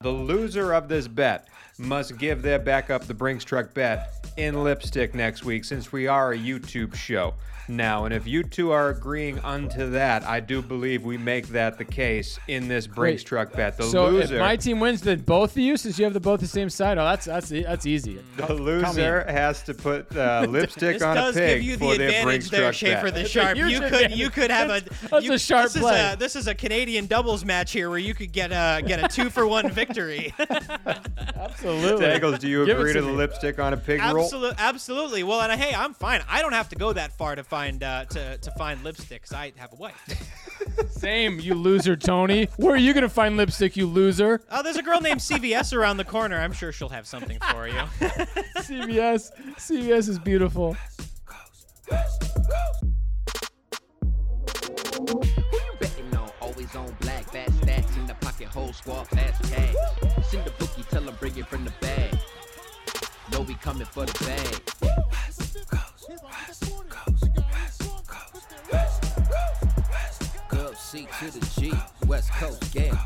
The loser of this bet must give their backup the Brinks truck bet in lipstick next week since we are a YouTube show now. And if you two are agreeing unto that, I do believe we make that the case in this Brinks Wait, truck bet. The so loser if my team wins, then both of you, since you have the both the same side, oh, that's that's that's easy. the loser has to put uh, lipstick This on a does pig give you for the their advantage Brinks there, truck Schaefer bet. the a Sharp. You could you could have a That's- that's you- a sharp this Is a, this is a Canadian doubles match here where you could get a get a two for one victory. Absolutely. Dangles, do you Give agree to to the lipstick on a pig rule? Absolutely, absolutely. Well, and hey, I'm fine. I don't have to go that far to find uh, to to find lipstick 'cause I have a wife. Same, you loser, Tony. Where are you gonna find lipstick, you loser? Oh, there's a girl named CVS around the corner. I'm sure she'll have something for you. CVS. CVS is beautiful. Who you betting on? Always on the pocket, whole squad, fast cash. Send the bookie, tell him bring it from the bag. Know we coming for the bag. West Gov C to the G, West Coast gang.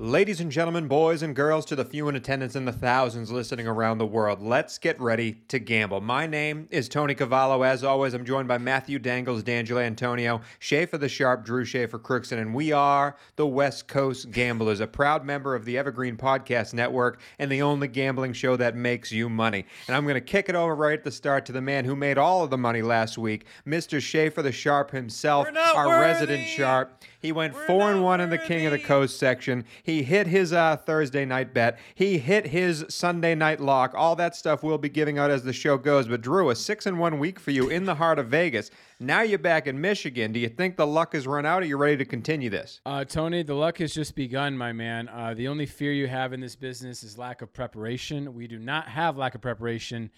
Ladies and gentlemen, boys and girls, to the few in attendance and the thousands listening around the world, let's get ready to gamble. My name is Tony Cavallo. As always, I'm joined by Matthew Dangles, D'Angelo Antonio, Schaefer the Sharp, Drew Schaefer Crookson, and we are the West Coast Gamblers, a proud member of the Evergreen Podcast Network and the only gambling show that makes you money. And I'm going to kick it over right at the start to the man who made all of the money last week, Mr. Schaefer the Sharp himself, our worthy. resident Sharp. He went We're four and not one in the King of the. Coast section. He hit his uh, Thursday night bet. He hit his Sunday night lock. All that stuff we'll be giving out as the show goes. But Drew, a six and one week for you in the heart of Vegas. Now you're back in Michigan. Do you think the luck has run out? Or are you ready to continue this? Uh, Tony, the luck has just begun, my man. Uh, the only fear you have in this business is lack of preparation. We do not have lack of preparation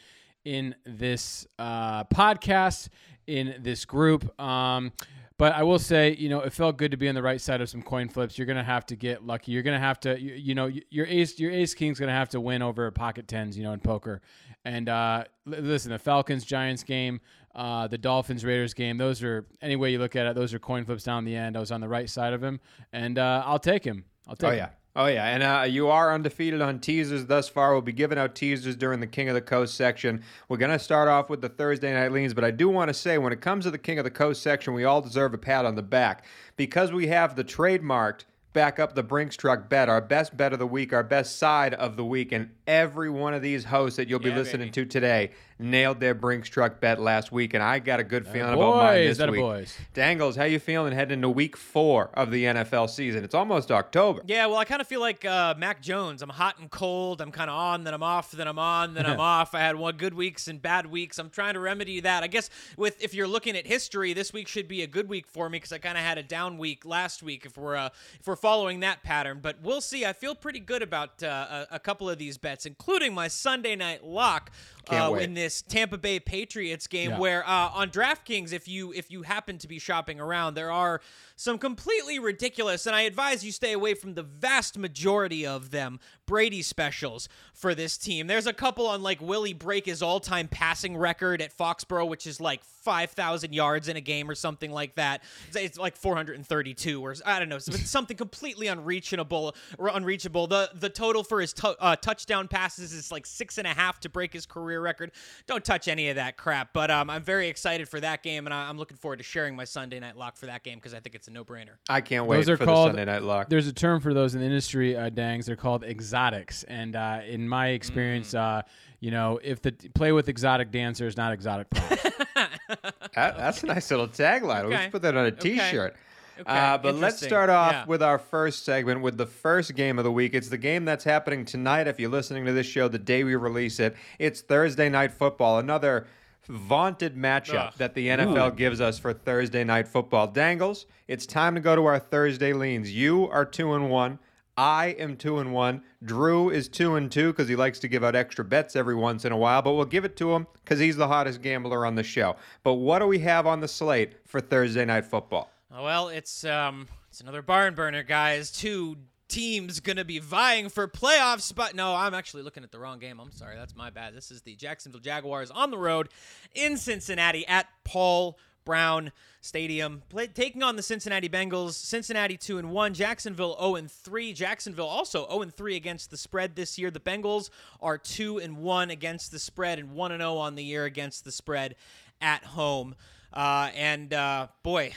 in this uh, podcast, in this group. Um, but I will say, you know, it felt good to be on the right side of some coin flips. You're gonna have to get lucky. You're gonna have to, you, you know, your ace, your ace king's gonna have to win over pocket tens, you know, in poker. And uh, listen, the Falcons Giants game, uh, the Dolphins Raiders game, those are any way you look at it, those are coin flips down the end. I was on the right side of him, and uh, I'll take him. I'll take Oh him. yeah. Oh yeah, and uh, you are undefeated on teasers thus far. We'll be giving out teasers during the King of the Coast section. We're gonna start off with the Thursday night leans, but I do want to say when it comes to the King of the Coast section, we all deserve a pat on the back because we have the trademarked back up the Brinks truck bet, our best bet of the week, our best side of the week, and every one of these hosts that you'll be Yeah, listening baby. to today nailed their Brinks truck bet last week, and I got a good feeling about mine boys, this atta week. boys. Dangles, how you feeling heading into week four of the NFL season? It's almost October. Yeah, well, I kind of feel like uh, Mac Jones. I'm hot and cold. I'm kind of on, then I'm off, then I'm on, then I'm off. I had one good weeks and bad weeks. I'm trying to remedy that. I guess with if you're looking at history, this week should be a good week for me because I kind of had a down week last week. If we're uh, if we're following that pattern, but we'll see. I feel pretty good about uh, a, a couple of these bets, including my Sunday night lock Can't uh, in this Tampa Bay Patriots game, Yeah. where uh, on DraftKings, if you if you happen to be shopping around, there are some completely ridiculous, and I advise you stay away from the vast majority of them. Brady specials for this team. There's a couple on like Willie break his all-time passing record at Foxborough, which is like 5,000 yards in a game or something like that. It's, it's like 432 or I don't know, something completely unreachable. Or unreachable. The the total for his tou- uh, touchdown passes is like six and a half to break his career record. Don't touch any of that crap. But um, I'm very excited for that game, and I, I'm looking forward to sharing my Sunday night lock for that game because I think it's a no-brainer. I can't wait Those are for called. the Sunday night lock. There's a term for those in the industry, uh, Dangs. They're called exotics, and uh, in my experience, Mm. uh, you know, if the play with exotic dancers, not exotic props. That- that's a nice little tagline. Okay. Let's put that on a Okay. T-shirt. Okay, Uh, but let's start off Yeah. with our first segment with the first game of the week. It's the game that's happening tonight. If you're listening to this show the day we release it, it's Thursday night football. Another vaunted matchup Ugh. that the NFL gives us for Thursday night football. Dangles, it's time to go to our Thursday leans. You are two and one. I am two and one. Drew is two and two because he likes to give out extra bets every once in a while, but we'll give it to him because he's the hottest gambler on the show. But what do we have on the slate for Thursday night football? Oh, Well, it's um, it's another barn burner, guys. Two teams gonna be vying for playoff spot. No, I'm actually looking at the wrong game. I'm sorry, that's my bad. This is the Jacksonville Jaguars on the road in Cincinnati at Paul Brown Stadium, play, taking on the Cincinnati Bengals. Cincinnati two and one, Jacksonville zero and three. Jacksonville also zero and three against the spread this year. The Bengals are two and one against the spread and one and zero on the year against the spread at home. Uh, and uh, boy,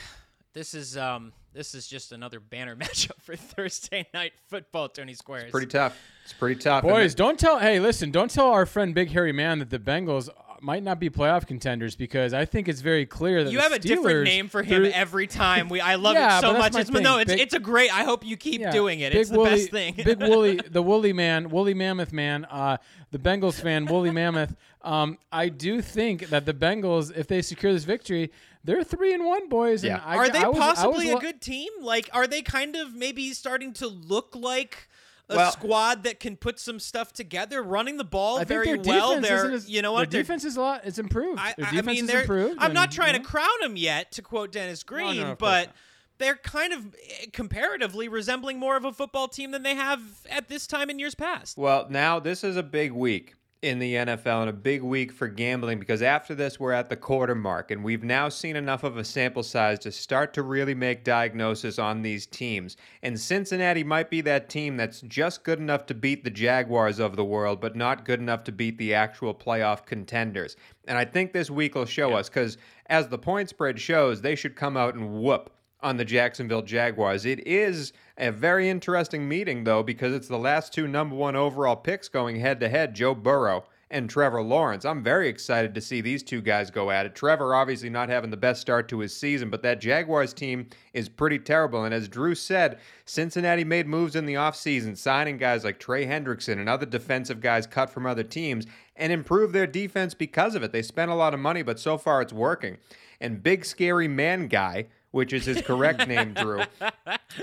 this is um, this is just another banner matchup for Thursday night football. Tony Squares. Pretty tough. It's pretty tough. Boys, don't tell. Hey, listen, don't tell our friend Big Hairy Man that the Bengals might not be playoff contenders because I think it's very clear that You the have a different name for him every time. We I love Yeah, it so but that's much. my It's, thing. no, it's Big- it's a great. I hope you keep Yeah, doing it. Big It's the woolly, best thing. big woolly, the woolly man, woolly mammoth man, uh, the Bengals fan, woolly mammoth. Um, I do think that the Bengals, if they secure this victory, they're three and one, boys. Yeah. And I, are they I was, I was possibly a good team? Like, are they kind of maybe starting to look like a Well- squad that can put some stuff together, running the ball I think very their well? defense They're, as, you know what? Their defense is a lot. It's improved. I, their I defense mean, is improved. I'm not trying you to crown them yet, to quote Dennis Green, no, of but they're kind of eh, comparatively resembling more of a football team than they have at this time in years past. Well, now this is a big week in the NFL and a big week for gambling because after this we're at the quarter mark and we've now seen enough of a sample size to start to really make diagnosis on these teams. And Cincinnati might be that team that's just good enough to beat the Jaguars of the world but not good enough to beat the actual playoff contenders. And I think this week will show us cuz as the point spread shows, they should come out and whoop on the Jacksonville Jaguars. It is a very interesting meeting, though, because it's the last two number one overall picks going head to head Joe Burrow and Trevor Lawrence. I'm very excited to see these two guys go at it. Trevor obviously not having the best start to his season, but that Jaguars team is pretty terrible. And as Drew said, Cincinnati made moves in the offseason, signing guys like Trey Hendrickson and other defensive guys cut from other teams and improved their defense because of it. They spent a lot of money, but so far it's working. And big scary man guy which is his correct name, Drew.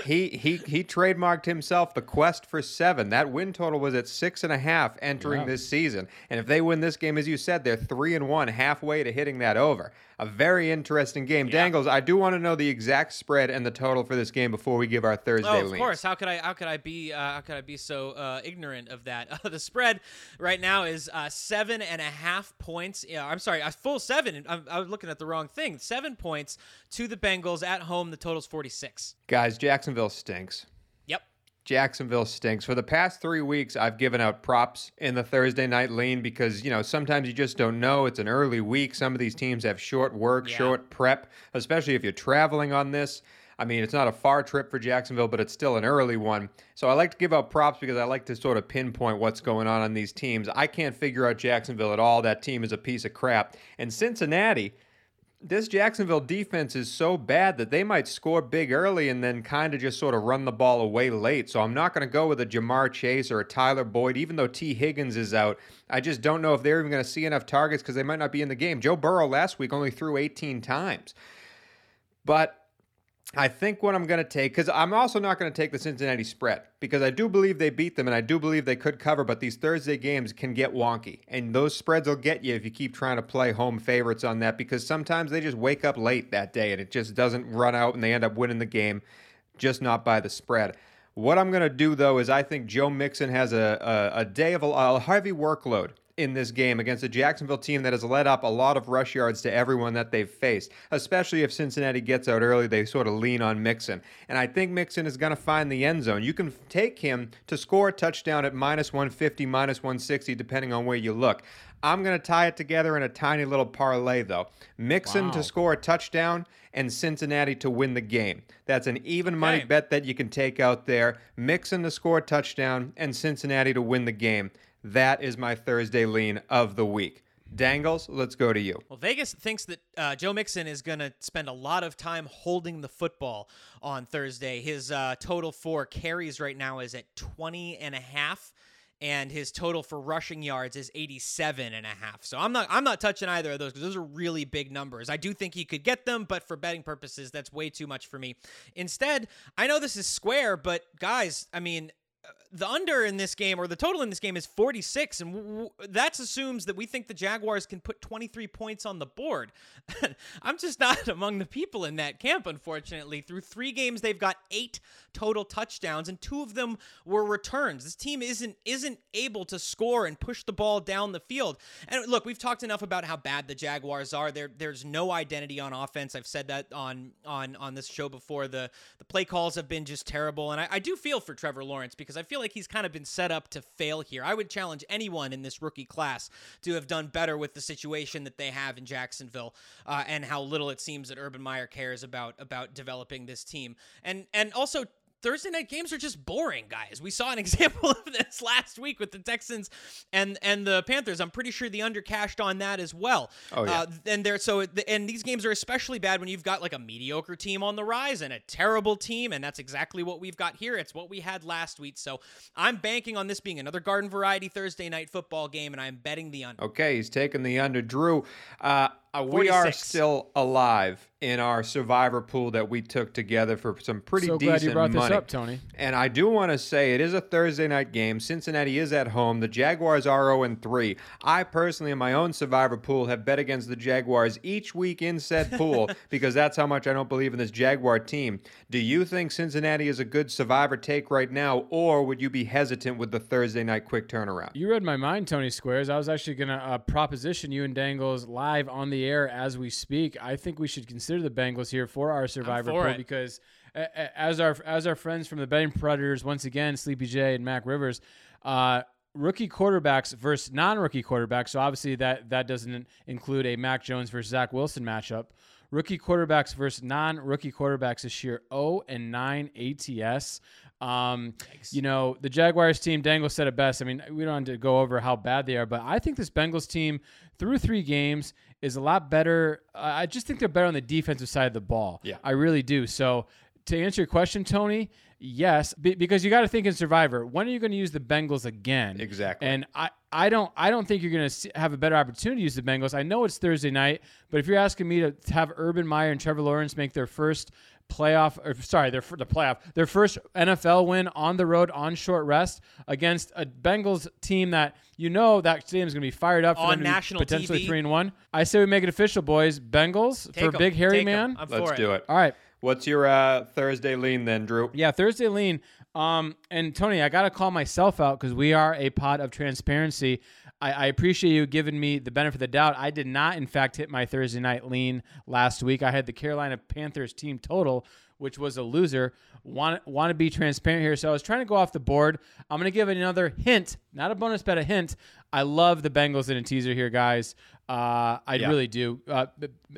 He he he trademarked himself the quest for seven. That win total was at six and a half entering Yeah. this season. And if they win this game, as you said, they're three and one, halfway to hitting that over. A very interesting game. Dangles, I do want to know the exact spread and the total for this game before we give our Thursday Oh, of leans. course. How could I? How could I be? Uh, how could I be so uh, ignorant of that? Uh, the spread right now is uh, seven and a half points. Yeah, I'm sorry, a full seven. I, I was looking at the wrong thing. Seven points to the Bengals at home. The total's 46. Guys, Jacksonville stinks. Yep. Jacksonville stinks. For the past three weeks, I've given out props in the Thursday night lean because, you know, sometimes you just don't know. It's an early week. Some of these teams have short work, Yeah. short prep, especially if you're traveling on this. I mean, it's not a far trip for Jacksonville, but it's still an early one. So I like to give out props because I like to sort of pinpoint what's going on on these teams. I can't figure out Jacksonville at all. That team is a piece of crap. And Cincinnati, this Jacksonville defense is so bad that they might score big early and then kind of just sort of run the ball away late. So I'm not going to go with a Ja'Marr Chase or a Tyler Boyd, even though Tee Higgins is out. I just don't know if they're even going to see enough targets because they might not be in the game. Joe Burrow last week only threw 18 times. But I think what I'm going to take, because I'm also not going to take the Cincinnati spread, because I do believe they beat them and I do believe they could cover, but these Thursday games can get wonky. And those spreads will get you if you keep trying to play home favorites on that, because sometimes they just wake up late that day and it just doesn't run out and they end up winning the game, just not by the spread. What I'm going to do, though, is I think Joe Mixon has a, a, a day of a, a heavy workload in this game against a Jacksonville team that has led up a lot of rush yards to everyone that they've faced, especially if Cincinnati gets out early, they sort of lean on Mixon. And I think Mixon is going to find the end zone. You can take him to score a touchdown at minus 150, minus 160, depending on where you look. I'm going to tie it together in a tiny little parlay, though. Mixon Wow. to score a touchdown and Cincinnati to win the game. That's an even money Okay. bet that you can take out there. Mixon to score a touchdown and Cincinnati to win the game. That is my Thursday lean of the week. Dangles, let's go to you. Well, Vegas thinks that uh, Joe Mixon is going to spend a lot of time holding the football on Thursday. His uh, total for carries right now is at 20 and a half and his total for rushing yards is 87 and a half. So I'm not I'm not touching either of those because those are really big numbers. I do think he could get them, but for betting purposes that's way too much for me. Instead, I know this is square, but guys, I mean, uh, the under in this game or the total in this game is 46 and w- w- that assumes that we think the jaguars can put 23 points on the board. I'm just not among the people in that camp unfortunately. Through three games they've got eight total touchdowns and two of them were returns. This team isn't isn't able to score and push the ball down the field. And look we've talked enough about how bad the jaguars are. There there's no identity on offense. I've said that on on on this show before. The the play calls have been just terrible and I, I do feel for trevor lawrence because i feel like he's kind of been set up to fail here. I would challenge anyone in this rookie class to have done better with the situation that they have in Jacksonville uh, and how little it seems that Urban Meyer cares about about developing this team. And and also Thursday night games are just boring, guys. We saw an example of this last week with the Texans and and the Panthers. I'm pretty sure the under cashed on that as well. Oh yeah. Uh, and there, so and these games are especially bad when you've got like a mediocre team on the rise and a terrible team, and that's exactly what we've got here. It's what we had last week. So I'm banking on this being another garden variety Thursday night football game, and I'm betting the under. Okay, he's taking the under. Drew, uh, uh, we are still alive in our survivor pool that we took together for some pretty So decent glad you brought money. this up, Tony. And I do want to say it is a Thursday night game. Cincinnati is at home. The Jaguars are 0 and 3. I personally, in my own survivor pool, have bet against the Jaguars each week in said pool because that's how much I don't believe in this Jaguar team. Do you think Cincinnati is a good survivor take right now, or would you be hesitant with the Thursday night quick turnaround? You read my mind, Tony Squares. I was actually going to uh, proposition you and Dangles live on the air as we speak. I think we should consider the Bengals here for our survivor for pool it. because as our as our friends from the betting predators once again, Sleepy J and Mac Rivers, uh, rookie quarterbacks versus non-rookie quarterbacks. So obviously that that doesn't include a Mac Jones versus Zach Wilson matchup. Rookie quarterbacks versus non-rookie quarterbacks this year, 0 and 9 ATS. Um, you know, the Jaguars team, Dangle said it best. I mean, we don't have to go over how bad they are, but I think this Bengals team through three games is a lot better. I just think they're better on the defensive side of the ball. Yeah. I really do. So to answer your question, Tony, yes, be- because you got to think in Survivor. When are you going to use the Bengals again? Exactly. And I, I don't, I don't think you're going to have a better opportunity to use the Bengals. I know it's Thursday night, but if you're asking me to have Urban Meyer and Trevor Lawrence make their first playoff, or sorry, their fir- the playoff, their first NFL win on the road on short rest against a Bengals team that you know that stadium's going to be fired up for On them to national potentially TV. three and one. I say we make it official, boys. Bengals Take for 'em. Big Hairy Take 'em. Man. I'm Let's for do it. All right. What's your uh, Thursday lean then, Drew? Yeah, Thursday lean. Um, and Tony, I gotta call myself out because we are a pod of transparency. I, I appreciate you giving me the benefit of the doubt. I did not, in fact, hit my Thursday night lean last week. I had the Carolina Panthers team total, which was a loser. Want want to be transparent here, so I was trying to go off the board. I'm gonna give another hint, not a bonus bet, a hint. I love the Bengals in a teaser here, guys. Uh, I Yeah. really do. Uh,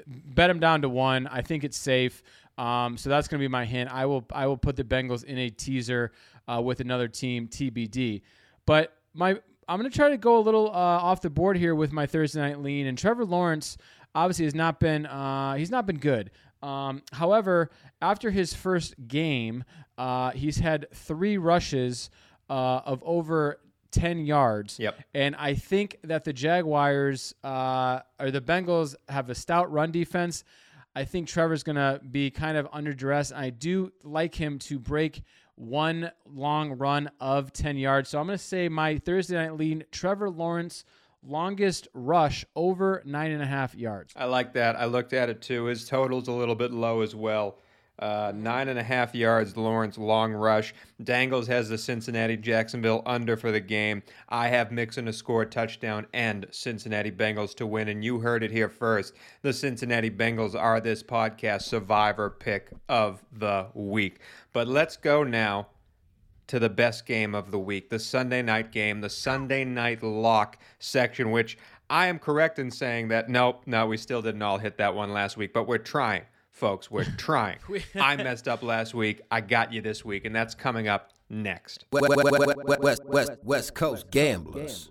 bet them down to one. I think it's safe. Um, so that's going to be my hint. I will I will put the Bengals in a teaser uh, with another team TBD. But my I'm going to try to go a little uh, off the board here with my Thursday night lean. And Trevor Lawrence obviously has not been uh, he's not been good. Um, however, after his first game, uh, he's had three rushes uh, of over 10 yards. Yep. And I think that the Jaguars uh, or the Bengals have a stout run defense. I think Trevor's going to be kind of under duress. I do like him to break one long run of 10 yards. So I'm going to say my Thursday night lean Trevor Lawrence longest rush over nine and a half yards. I like that. I looked at it too. His total's a little bit low as well. Uh, nine and a half yards, Lawrence long rush. Dangles has the Cincinnati Jacksonville under for the game. I have Mixon to score a touchdown and Cincinnati Bengals to win. And you heard it here first. The Cincinnati Bengals are this podcast survivor pick of the week. But let's go now to the best game of the week, the Sunday night game, the Sunday night lock section, which I am correct in saying that nope, no, we still didn't all hit that one last week, but we're trying, folks. We're trying. I messed up last week. I got you this week, and that's coming up next. West, West, West, West, West, West Coast Gamblers.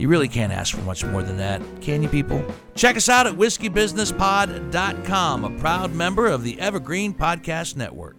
You really can't ask for much more than that, can you, people? Check us out at whiskeybusinesspod.com, a proud member of the Evergreen Podcast Network.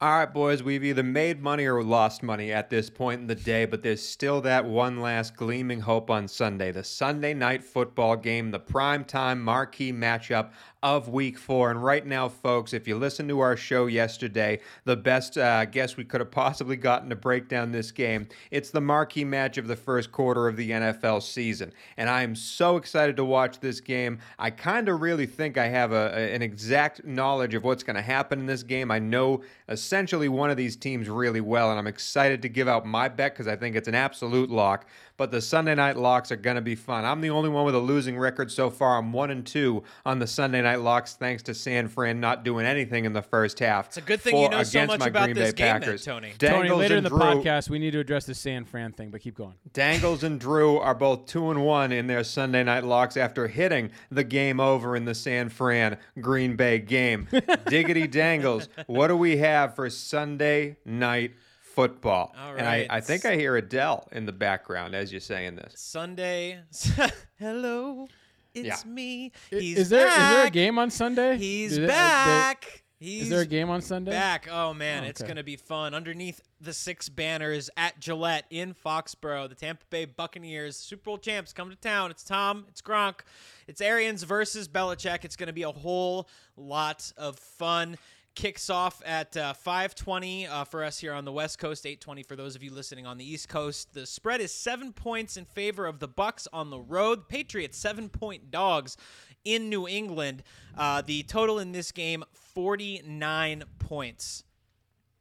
All right, boys, we've either made money or lost money at this point in the day, but there's still that one last gleaming hope on Sunday the Sunday night football game, the prime time marquee matchup of week four. And right now, folks, if you listened to our show yesterday, the best uh, guess we could have possibly gotten to break down this game, it's the marquee match of the first quarter of the NFL season. And I am so excited to watch this game. I kind of really think I have a, a- an exact knowledge of what's going to happen in this game. I know essentially one of these teams really well, and I'm excited to give out my bet because I think it's an absolute lock. But the Sunday night locks are going to be fun. I'm the only one with a losing record so far. I'm one and two on the Sunday night locks, thanks to San Fran not doing anything in the first half. It's a good thing you for- know so much my about Green this Bay game Packers. Tony. Tony, Dangles later in the Drew- podcast, we need to address the San Fran thing, but keep going. Dangles and Drew are both two and one in their Sunday night locks after hitting the game over in the San Fran Green Bay game. Diggity Dangles, what do we have for Sunday night football? All And I. I think I hear Adele in the background as you're saying this. Sunday. Hello, it's Yeah. me. He's is there is there a game on Sunday? He's Do uh, back. they- He's Is there a game on Sunday? back. Oh man, Oh, it's gonna be fun. Underneath the six banners at Gillette in Foxborough, the Tampa Bay Buccaneers, Super Bowl champs, come to town. It's Tom. It's Gronk. It's Arians versus Belichick. It's gonna be a whole lot of fun. Kicks off at uh, 5:20 uh, for us here on the West Coast, 8:20 for those of you listening on the East Coast. The spread is seven points in favor of the Bucks on the road. Patriots seven-point dogs in New England. Uh, the total in this game 49 points.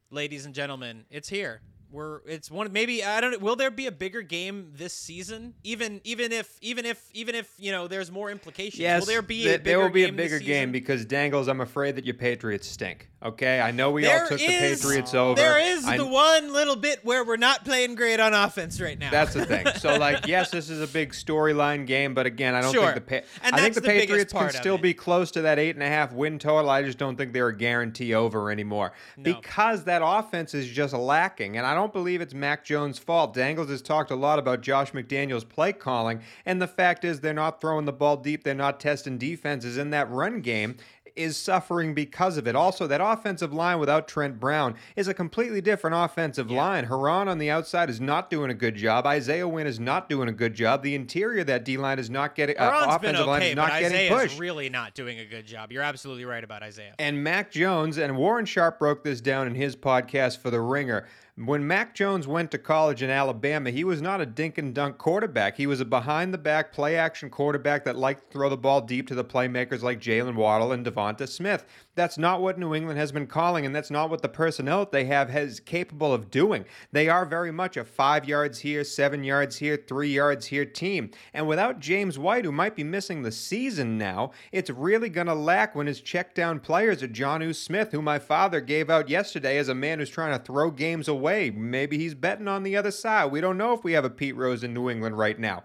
Ladies and gentlemen, it's here. We're it's one maybe I don't will there be a bigger game this season even even if even if even if you know there's more implications Yes, will there be th- a bigger there will be a bigger game because Dangles, I'm afraid that your Patriots stink. Okay, I know we There all took the Patriots over. There is I- the one little bit where we're not playing great on offense right now. That's the thing. So, like, yes, this is a big storyline game, but again, I don't Sure. think the pa- And I think the the Patriots can still it. be close to that eight and a half win total. I just don't think they're a guarantee over anymore because that offense is just lacking, and I don't believe it's Mac Jones' fault. Dangles has talked a lot about Josh McDaniels' play calling, and the fact is they're not throwing the ball deep, they're not testing defenses in that run game is suffering because of it. Also, that offensive line without Trent Brown is a completely different offensive line. Herron on the outside is not doing a good job. Isaiah Wynn is not doing a good job. The interior of that D line is not getting uh, offensive been line okay, is not getting Isaiah's pushed. really not doing a good job. You're absolutely right about Isaiah. And Mac Jones and Warren Sharp broke this down in his podcast for The Ringer. When Mac Jones went to college in Alabama, he was not a dink and dunk quarterback. He was a behind the back play action quarterback that liked to throw the ball deep to the playmakers like Jaylen Waddle and Devonta Smith. That's not what New England has been calling, and that's not what the personnel that they have is capable of doing. They are very much a five yards here, seven yards here, three yards here team. And without James White, who might be missing the season now, it's really going to lack when his check down players are Jonnu Smith, who my father gave out yesterday as a man who's trying to throw games away. Maybe he's betting on the other side. We don't know if we have a Pete Rose in New England right now.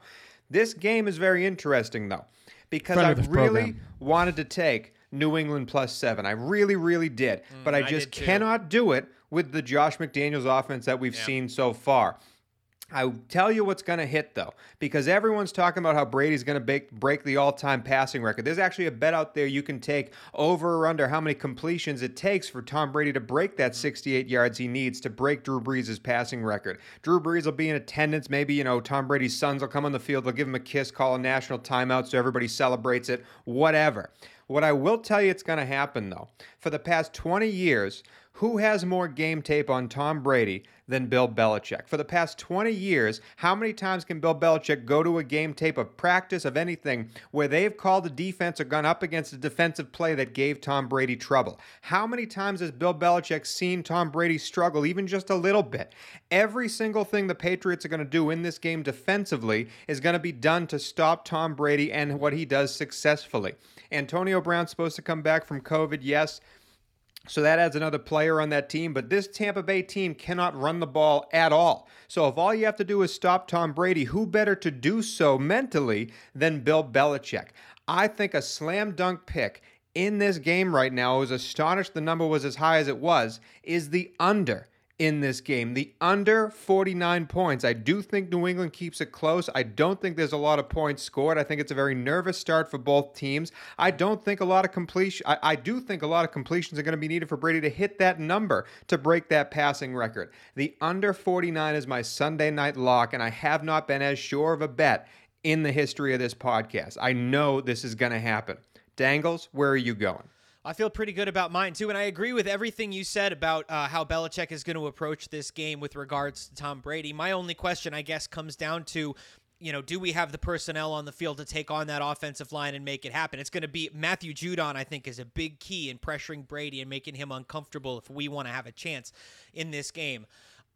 This game is very interesting, though, because I really program. wanted to take New England plus seven. I really, really did. but I Mm, I just cannot do it with the Josh McDaniels offense that we've seen so far. I tell you what's going to hit though, because everyone's talking about how Brady's going to break, the all-time passing record. There's actually a bet out there you can take over or under how many completions it takes for Tom Brady to break that mm-hmm. 68 yards he needs to break Drew Brees' passing record. Drew Brees will be in attendance. Maybe you know Tom Brady's sons will come on the field. They'll give him a kiss, call a national timeout so everybody celebrates it. Whatever. What I will tell you it's going to happen, though, for the past 20 years, who has more game tape on Tom Brady than Bill Belichick? For the past 20 years, how many times can Bill Belichick go to a game tape of practice of anything where they've called a defense or gone up against a defensive play that gave Tom Brady trouble? How many times has Bill Belichick seen Tom Brady struggle even just a little bit? Every single thing the Patriots are going to do in this game defensively is going to be done to stop Tom Brady and what he does successfully. Antonio Brown's supposed to come back from COVID, yes. So that adds another player on that team, but this Tampa Bay team cannot run the ball at all. So if all you have to do is stop Tom Brady, who better to do so mentally than Bill Belichick? I think a slam dunk pick in this game right now, I was astonished the number was as high as it was, is the under in this game. The under 49 points. I do think New England keeps it close. I don't think there's a lot of points scored. I think it's a very nervous start for both teams. I don't think a lot of completion I, I do think a lot of completions are going to be needed for Brady to hit that number to break that passing record. The under 49 is my Sunday night lock, and I have not been as sure of a bet in the history of this podcast. I know this is going to happen. Dangles, where are you going? I feel pretty good about mine too, and I agree with everything you said about uh, how Belichick is going to approach this game with regards to Tom Brady. My only question, I guess, comes down to you know, do we have the personnel on the field to take on that offensive line and make it happen? It's going to be Matthew Judon, I think, is a big key in pressuring Brady and making him uncomfortable if we want to have a chance in this game.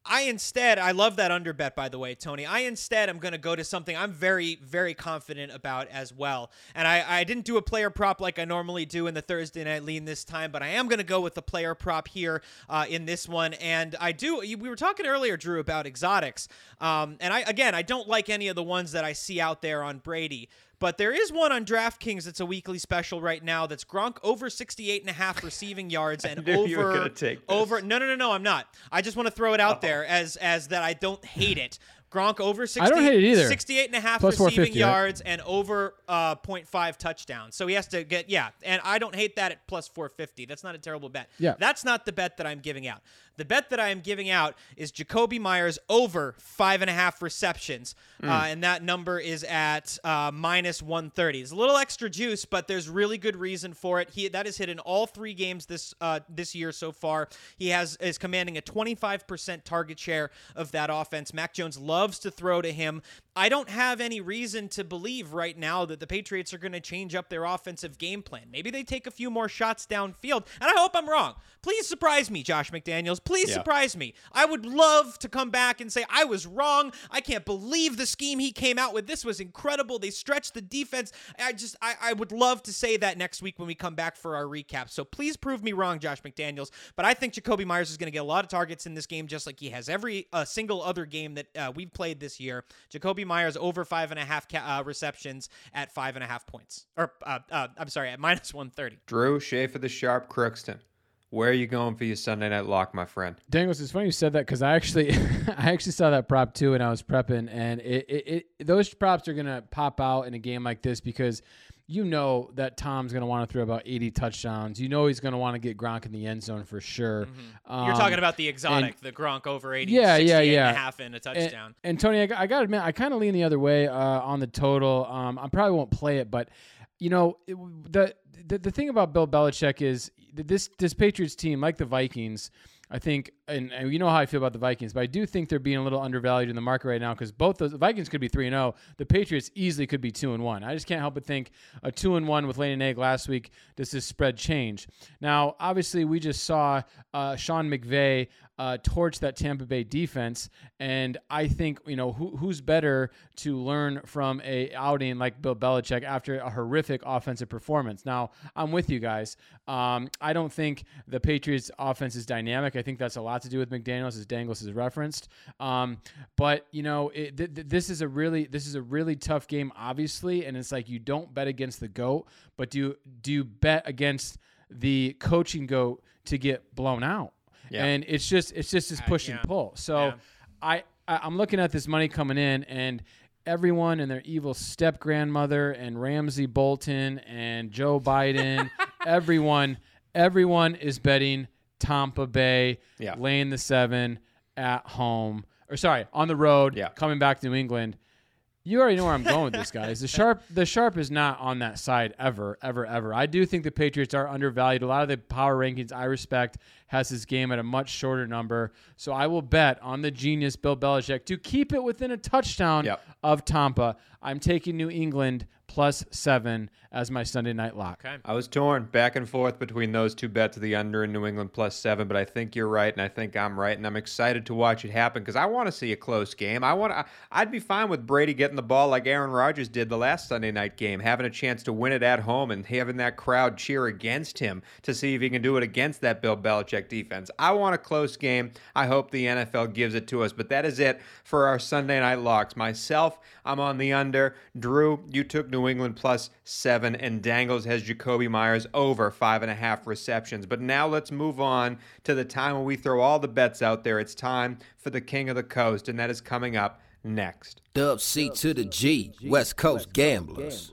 I instead, I love that under bet, by the way, Tony. I instead am going to go to something I'm very, very confident about as well. And I, I didn't do a player prop like I normally do in the Thursday night lean this time, but I am going to go with the player prop here uh, in this one. And I do, we were talking earlier, Drew, about exotics. Um, and I, again, I don't like any of the ones that I see out there on Brady. But there is one on DraftKings that's a weekly special right now that's Gronk over 68 and a half receiving yards and knew you were over gonna take this. over no no no no I'm not. I just want to throw it out uh-huh. there as as that I don't hate it. Gronk over 60, don't hate it either. 68 and a half Plus receiving 450, right? yards and over uh, 0.5 touchdowns. So he has to get, yeah. And I don't hate that at plus 450. That's not a terrible bet. Yeah. That's not the bet that I'm giving out. The bet that I am giving out is Jakobi Meyers over five and a half receptions. Mm. Uh, and that number is at uh, minus 130. It's a little extra juice, but there's really good reason for it. He That is hit in all three games this uh, this year so far. He has is commanding a 25% target share of that offense. Mac Jones loves to throw to him. I don't have any reason to believe right now that the Patriots are going to change up their offensive game plan. Maybe they take a few more shots downfield, and I hope I'm wrong. Please surprise me, Josh McDaniels. Please Yeah. surprise me. I would love to come back and say I was wrong. I can't believe the scheme he came out with. This was incredible. They stretched the defense. I just I, I would love to say that next week when we come back for our recap. So please prove me wrong, Josh McDaniels. But I think Jakobi Meyers is going to get a lot of targets in this game, just like he has every uh, single other game that uh, we've played this year. Jakobi Meyers over five and a half ca- uh, receptions at five and a half points, or uh, uh, I'm sorry, at minus one thirty. Drew Schaefer, the Sharp Crookston. Where are you going for your Sunday night lock, my friend? Dangles, it's funny you said that because I actually, I actually saw that prop too, and I was prepping, and it, it, it those props are gonna pop out in a game like this because you know that Tom's gonna want to throw about 80 touchdowns. You know he's gonna want to get Gronk in the end zone for sure. Mm-hmm. You're Um, talking about the exotic, the Gronk over 80, Yeah, yeah, 68 yeah. and a half in a touchdown. and Tony, I, got- I got to admit, I kind of lean the other way uh, on the total. Um, I probably won't play it, but you know, it, the, the the thing about Bill Belichick is this this Patriots team, like the Vikings, I think, and, and you know how I feel about the Vikings, but I do think they're being a little undervalued in the market right now because both those the Vikings could be three and zero, the Patriots easily could be two and one. I just can't help but think a two and one with Lane and Egg last week. Does this spread change? Now, obviously, we just saw uh, Sean McVay uh, torch that Tampa Bay defense, and I think you know who, who's better to learn from a outing like Bill Belichick after a horrific offensive performance. Now, I'm with you guys. Um, I don't think the Patriots' offense is dynamic. I think that's a lot to do with McDaniel's, as Dangles has referenced. Um, but you know, it, th- th- this is a really this is a really tough game, obviously, and it's like you don't bet against the goat, but do do you bet against the coaching goat to get blown out? Yeah. And it's just it's just this uh, push yeah. and pull. So Yeah. I, I I'm looking at this money coming in and everyone and their evil step grandmother and Ramsay Bolton and Joe Biden, everyone everyone is betting Tampa Bay laying the 7 at home or sorry, on the road Yeah. coming back to New England. You already know where I'm going with this, guys. The sharp, the sharp is not on that side ever, ever, ever. I do think the Patriots are undervalued. A lot of the power rankings I respect has his game at a much shorter number. So I will bet on the genius Bill Belichick to keep it within a touchdown Yep. of Tampa. I'm taking New England plus seven as my Sunday night lock. Okay. I was torn back and forth between those two bets, the under in New England plus seven, but I think you're right, and I think I'm right, and I'm excited to watch it happen because I want to see a close game. I want, to, I'd be fine with Brady getting the ball like Aaron Rodgers did the last Sunday night game, having a chance to win it at home and having that crowd cheer against him to see if he can do it against that Bill Belichick defense. I want a close game. I hope the NFL gives it to us, but that is it for our Sunday night locks. Myself, I'm on the under. Drew, you took New England plus seven, and Dangles has Jakobi Meyers over five and a half receptions. But now let's move on to the time when we throw all the bets out there. It's time for the King of the Coast, and that is coming up next. Dub C to the G, West Coast Gamblers.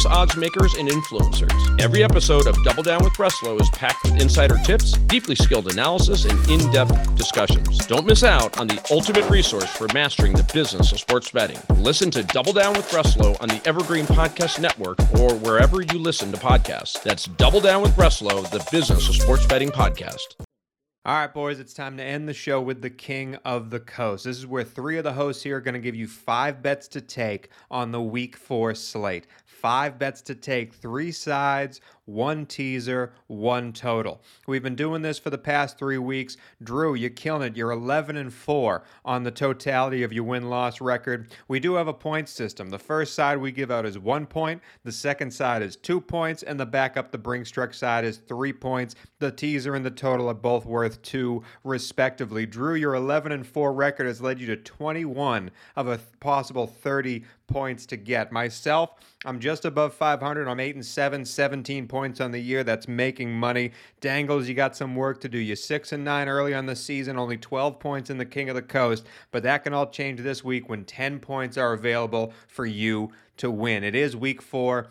odds makers and influencers. Every episode of Double Down with Breslow is packed with insider tips, deeply skilled analysis, and in-depth discussions. Don't miss out on the ultimate resource for mastering the business of sports betting. Listen to Double Down with Breslow on the Evergreen Podcast Network or wherever you listen to podcasts. That's Double Down with Breslow, the business of sports betting podcast. All right, boys, it's time to end the show with the King of the Coast. This is where three of the hosts here are going to give you five bets to take on the week four slate. Five bets to take, three sides, one teaser, one total. We've been doing this for the past three weeks. Drew, you're killing it. You're 11 and 4 on the totality of your win loss record. We do have a point system. The first side we give out is one point, the second side is two points, and the backup, the Brinks truck side, is three points. The teaser and the total are both worth two, respectively. Drew, your 11 and 4 record has led you to 21 of a possible 30 points to get. Myself, I'm just above 500. I'm 8 and 7, 17 points on the year. That's making money. Dangles, you got some work to do. You're 6 and 9 early on the season, only 12 points in the King of the Coast, but that can all change this week when 10 points are available for you to win. It is week 4.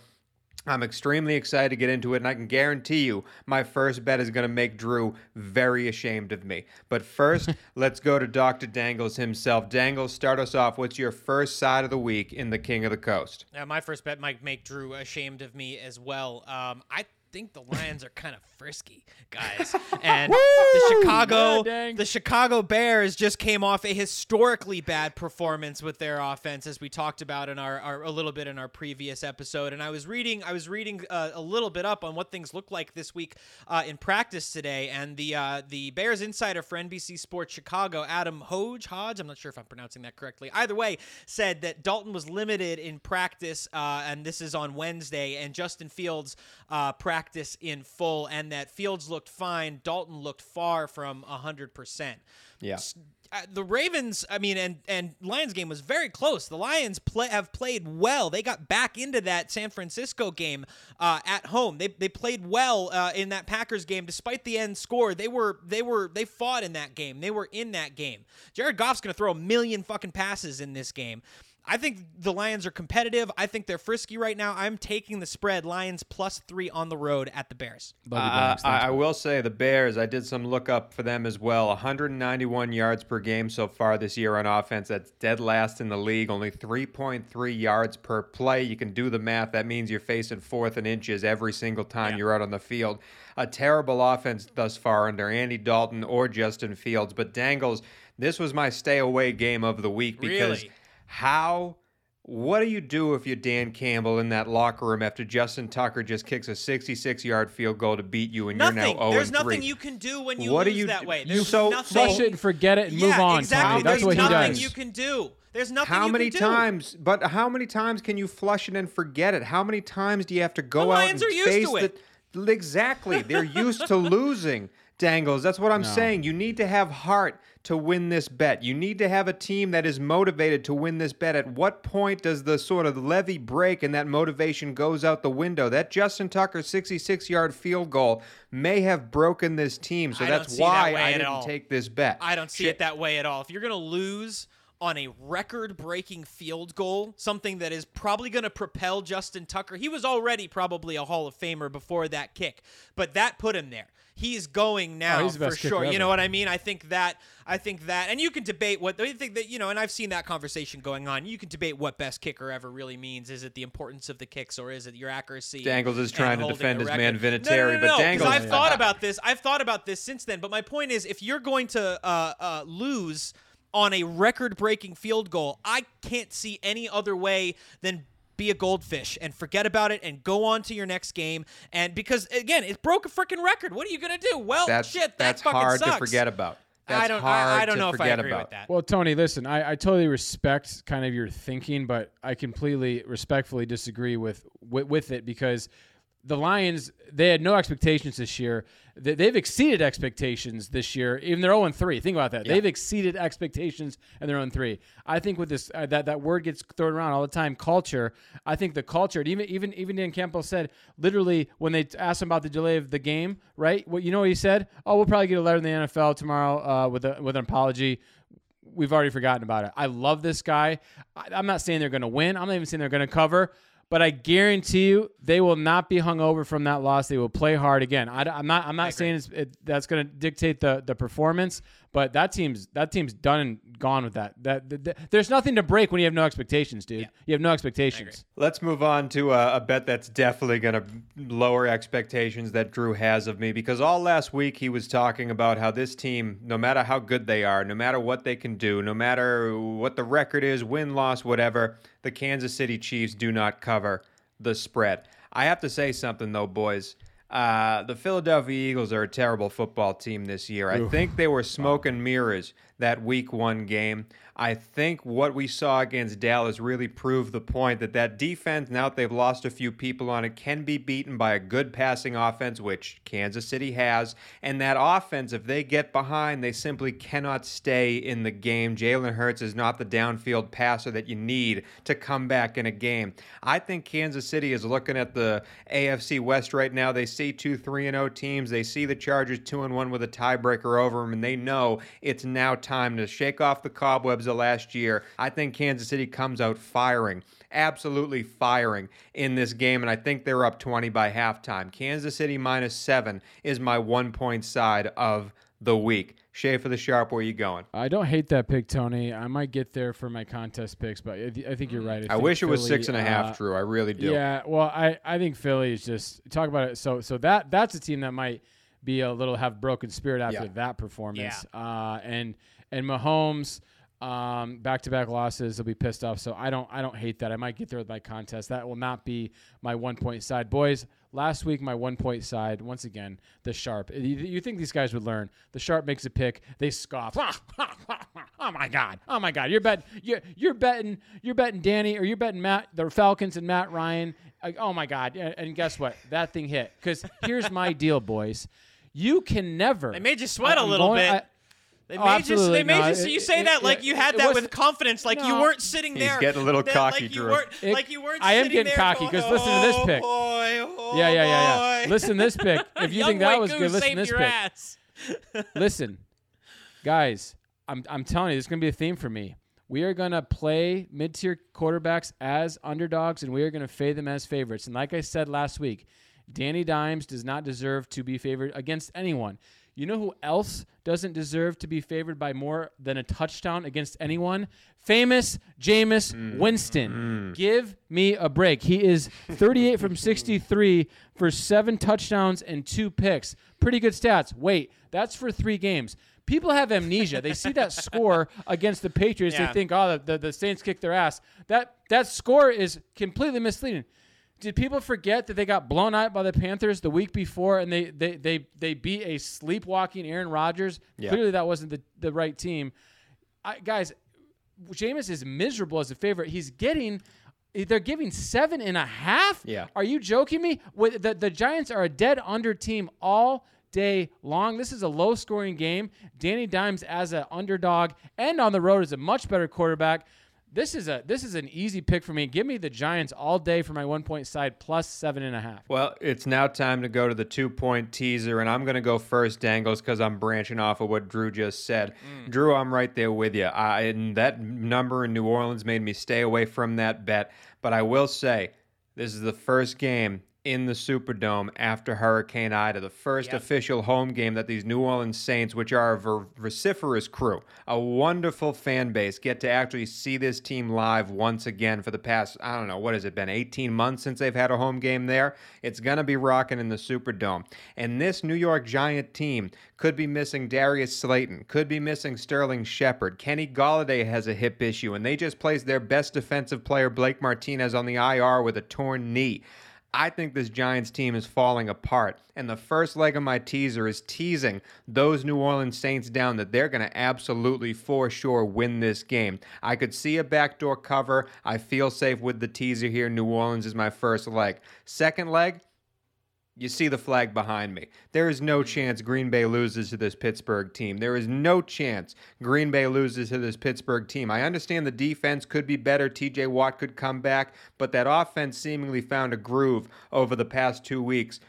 I'm extremely excited to get into it, and I can guarantee you my first bet is going to make Drew very ashamed of me. But first, let's go to Dr. Dangles himself. Dangles, start us off. What's your first side of the week in the King of the Coast? Uh, my first bet might make Drew ashamed of me as well. Um, I think the Lions are kind of frisky, guys. And the Chicago God dang. the Chicago Bears just came off a historically bad performance with their offense as we talked about in our, our a little bit in our previous episode. And I was reading I was reading uh, a little bit up on what things look like this week uh, in practice today and the uh, the Bears insider for NBC Sports Chicago, Adam Hodge, Hodge, I'm not sure if I'm pronouncing that correctly. Either way, said that Dalton was limited in practice uh, and this is on Wednesday and Justin Fields uh, practice in full and that Fields looked fine, Dalton looked far from 100%. Yeah. Uh, the Ravens, I mean, and and Lions game was very close. The Lions play have played well. They got back into that San Francisco game uh, at home. They they played well uh, in that Packers game, despite the end score. They were they were they fought in that game. They were in that game. Jared Goff's gonna throw a million fucking passes in this game. I think the Lions are competitive. I think they're frisky right now. I'm taking the spread. Lions plus three on the road at the Bears. Uh, Banks. I, I will say the Bears, I did some look up for them as well. 191 yards per game so far this year on offense. That's dead last in the league. Only 3.3 yards per play. You can do the math. That means you're facing fourth and inches every single time you're out on the field. A terrible offense thus far under Andy Dalton or Justin Fields. But Dangles, this was my stay away game of the week because Really? How what do you do if you're Dan Campbell in that locker room after Justin Tucker just kicks a 66 yard field goal to beat you and Nothing. you're now 0 There's nothing you can do when you What do lose you that do- way. you so- nothing. Flush it and forget it and yeah, move on, exactly. Tommy. That's There's what he nothing does. you can do. There's nothing. How you many can do. times? But how many times can you flush it and forget it? How many times do you have to go The out Lions and are used face to it. the? Exactly, they're used to losing. Dangles. That's what I'm saying. You need to have heart to win this bet. You need to have a team that is motivated to win this bet. At what point does the sort of levee break and that motivation goes out the window? That Justin Tucker 66 yard field goal may have broken this team. So I that's see that why I didn't all. take this bet. I don't see Shit. it that way at all. If you're going to lose on a record breaking field goal, something that is probably going to propel Justin Tucker, he was already probably a Hall of Famer before that kick, but that put him there. He's going now Oh, he's for sure. You know what I mean? I think that I think that and you can debate what I think that you know, and I've seen that conversation going on. You can debate what best kicker ever really means. Is it the importance of the kicks or is it your accuracy? Dangles is trying to defend his man record? Vinatieri, no, no, no, but no, 'cause Dangles- I've thought about this. I've thought about this since then. But my point is, if you're going to uh, uh, lose on a record-breaking field goal, I can't see any other way than be a goldfish and forget about it and go on to your next game. And because again, it broke a freaking record. What are you gonna do? Well, That's, shit, that that's fucking hard sucks. to forget about. That's I don't. hard I, I don't know if I forget agree about. with that. Well, Tony, listen, I, I totally respect kind of your thinking, but I completely respectfully disagree with, with with it because the Lions they had no expectations this year. They, they've exceeded expectations this year. Even they're 0 3. Think about that. They've exceeded expectations and they're 0 3. I think with this uh, that that word gets thrown around all the time. Culture. I think the culture. Even even even Dan Campbell said literally when they asked him about the delay of the game, right? What you know what he said? Oh, we'll probably get a letter in the NFL tomorrow uh, with a with an apology we've already forgotten about it. I love this guy. I, I'm not saying they're going to win. I'm not even saying they're going to cover. But I guarantee you, they will not be hung over from that loss. They will play hard again. I, am not. I'm not saying it's, it, that's going to dictate the the performance. But that team's that team's done and gone with that. That, that- that- there's nothing to break when you have no expectations, dude. You have no expectations. Let's move on to a, a bet that's definitely going to lower expectations that Drew has of me because all last week he was talking about how this team, no matter how good they are, no matter what they can do, no matter what the record is, win, loss, whatever, the Kansas City Chiefs do not cover the spread. I have to say something though, boys. Uh, the Philadelphia Eagles are a terrible football team this year. I think they were smoke and mirrors that week one game. I think what we saw against Dallas really proved the point that that defense, now that they've lost a few people on it, can be beaten by a good passing offense, which Kansas City has. And that offense, if they get behind, they simply cannot stay in the game. Jalen Hurts is not the downfield passer that you need to come back in a game. I think Kansas City is looking at the AFC West right now. They see two 3 and 0 teams. They see the Chargers 2 and 1 with a tiebreaker over them, and they know it's now time to shake off the cobwebs of last year. I think Kansas City comes out firing, absolutely firing in this game, and I think they're up 20 by halftime. Kansas City minus seven is my one point side of the week. Schaefer the sharp, where you going? I don't hate that pick, Tony. I might get there for my contest picks, but I, th- I think you're right. I think wish it was six and a half, uh, Drew. I really do. Yeah, well, I, I think Philly is just talk about it. So so that that's a team that might be a little have broken spirit after Yeah. that performance. Uh, and and Mahomes, um, back to back losses, will be pissed off. So I don't I don't hate that. I might get there with my contest. That will not be my one point side, boys. Last week, my one point side, once again, the sharp. You, you think these guys would learn? The sharp makes a pick. They scoff. oh my god! Oh my god! You're betting. You're, you're betting. You're betting Danny, or you're betting Matt, the Falcons and Matt Ryan. Like, oh my god! And, guess what? That thing hit. Because here's my deal, boys. You can never. They made you sweat a I'm little going- bit. I- They Oh, made you. absolutely. They made No, you. It- you say it- that like you had that wasn't- with confidence, like you weren't sitting there. He's getting a little that- cocky, like you Drew. weren't, It- like you weren't. I am sitting getting there cocky, 'cause going, listen to this "Oh, pick." boy, oh, Yeah, yeah, yeah, yeah. Listen to this pick. If you think that was good, listen to this your pick. ass. Listen, guys, I'm, I'm telling you, this is going to be a theme for me. We are going to play mid tier quarterbacks as underdogs, and we are going to fade them as favorites. And like I said last week, Danny Dimes does not deserve to be favored against anyone. You know who else doesn't deserve to be favored by more than a touchdown against anyone? Famous Jameis mm. Winston. Mm. Give me a break. He is 38 from 63 for seven touchdowns and two picks. Pretty good stats. Wait, that's for three games. People have amnesia. They see that score against the Patriots. Yeah. They think, oh, the, the, the Saints kicked their ass. That that score is completely misleading. Did people forget that they got blown out by the Panthers the week before and they they they, they beat a sleepwalking Aaron Rodgers? Clearly that wasn't the, the right team. I, guys, Jameis is miserable as a favorite. He's getting they're giving seven and a half. Yeah. Are you joking me? With the, the Giants are a dead under team all day long. This is a low scoring game. Danny Dimes as an underdog and on the road is a much better quarterback. This is a this is an easy pick for me. Give me the Giants all day for my one point side plus seven and a half. Well, it's now time to go to the two point teaser, and I'm going to go first, Dangles, because I'm branching off of what Drew just said. Mm. Drew, I'm right there with you. I, and that number in New Orleans made me stay away from that bet. But I will say, this is the first game in the Superdome after Hurricane Ida, the first official home game that these New Orleans Saints, which are a ver- vociferous crew, a wonderful fan base, get to actually see this team live once again for the past, I don't know, what has it been, 18 months since they've had a home game there? It's going to be rocking in the Superdome. And this New York Giant team could be missing Darius Slayton, could be missing Sterling Shepard. Kenny Golladay has a hip issue, and they just placed their best defensive player, Blake Martinez, on the IR with a torn knee. I think this Giants team is falling apart. And the first leg of my teaser is teasing those New Orleans Saints down that they're going to absolutely for sure win this game. I could see a backdoor cover. I feel safe with the teaser here. New Orleans is my first leg. Second leg, you see the flag behind me. There is no chance Green Bay loses to this Pittsburgh team. There is no chance Green Bay loses to this Pittsburgh team. I understand the defense could be better. TJ Watt could come back, but that offense seemingly found a groove over the past two weeks.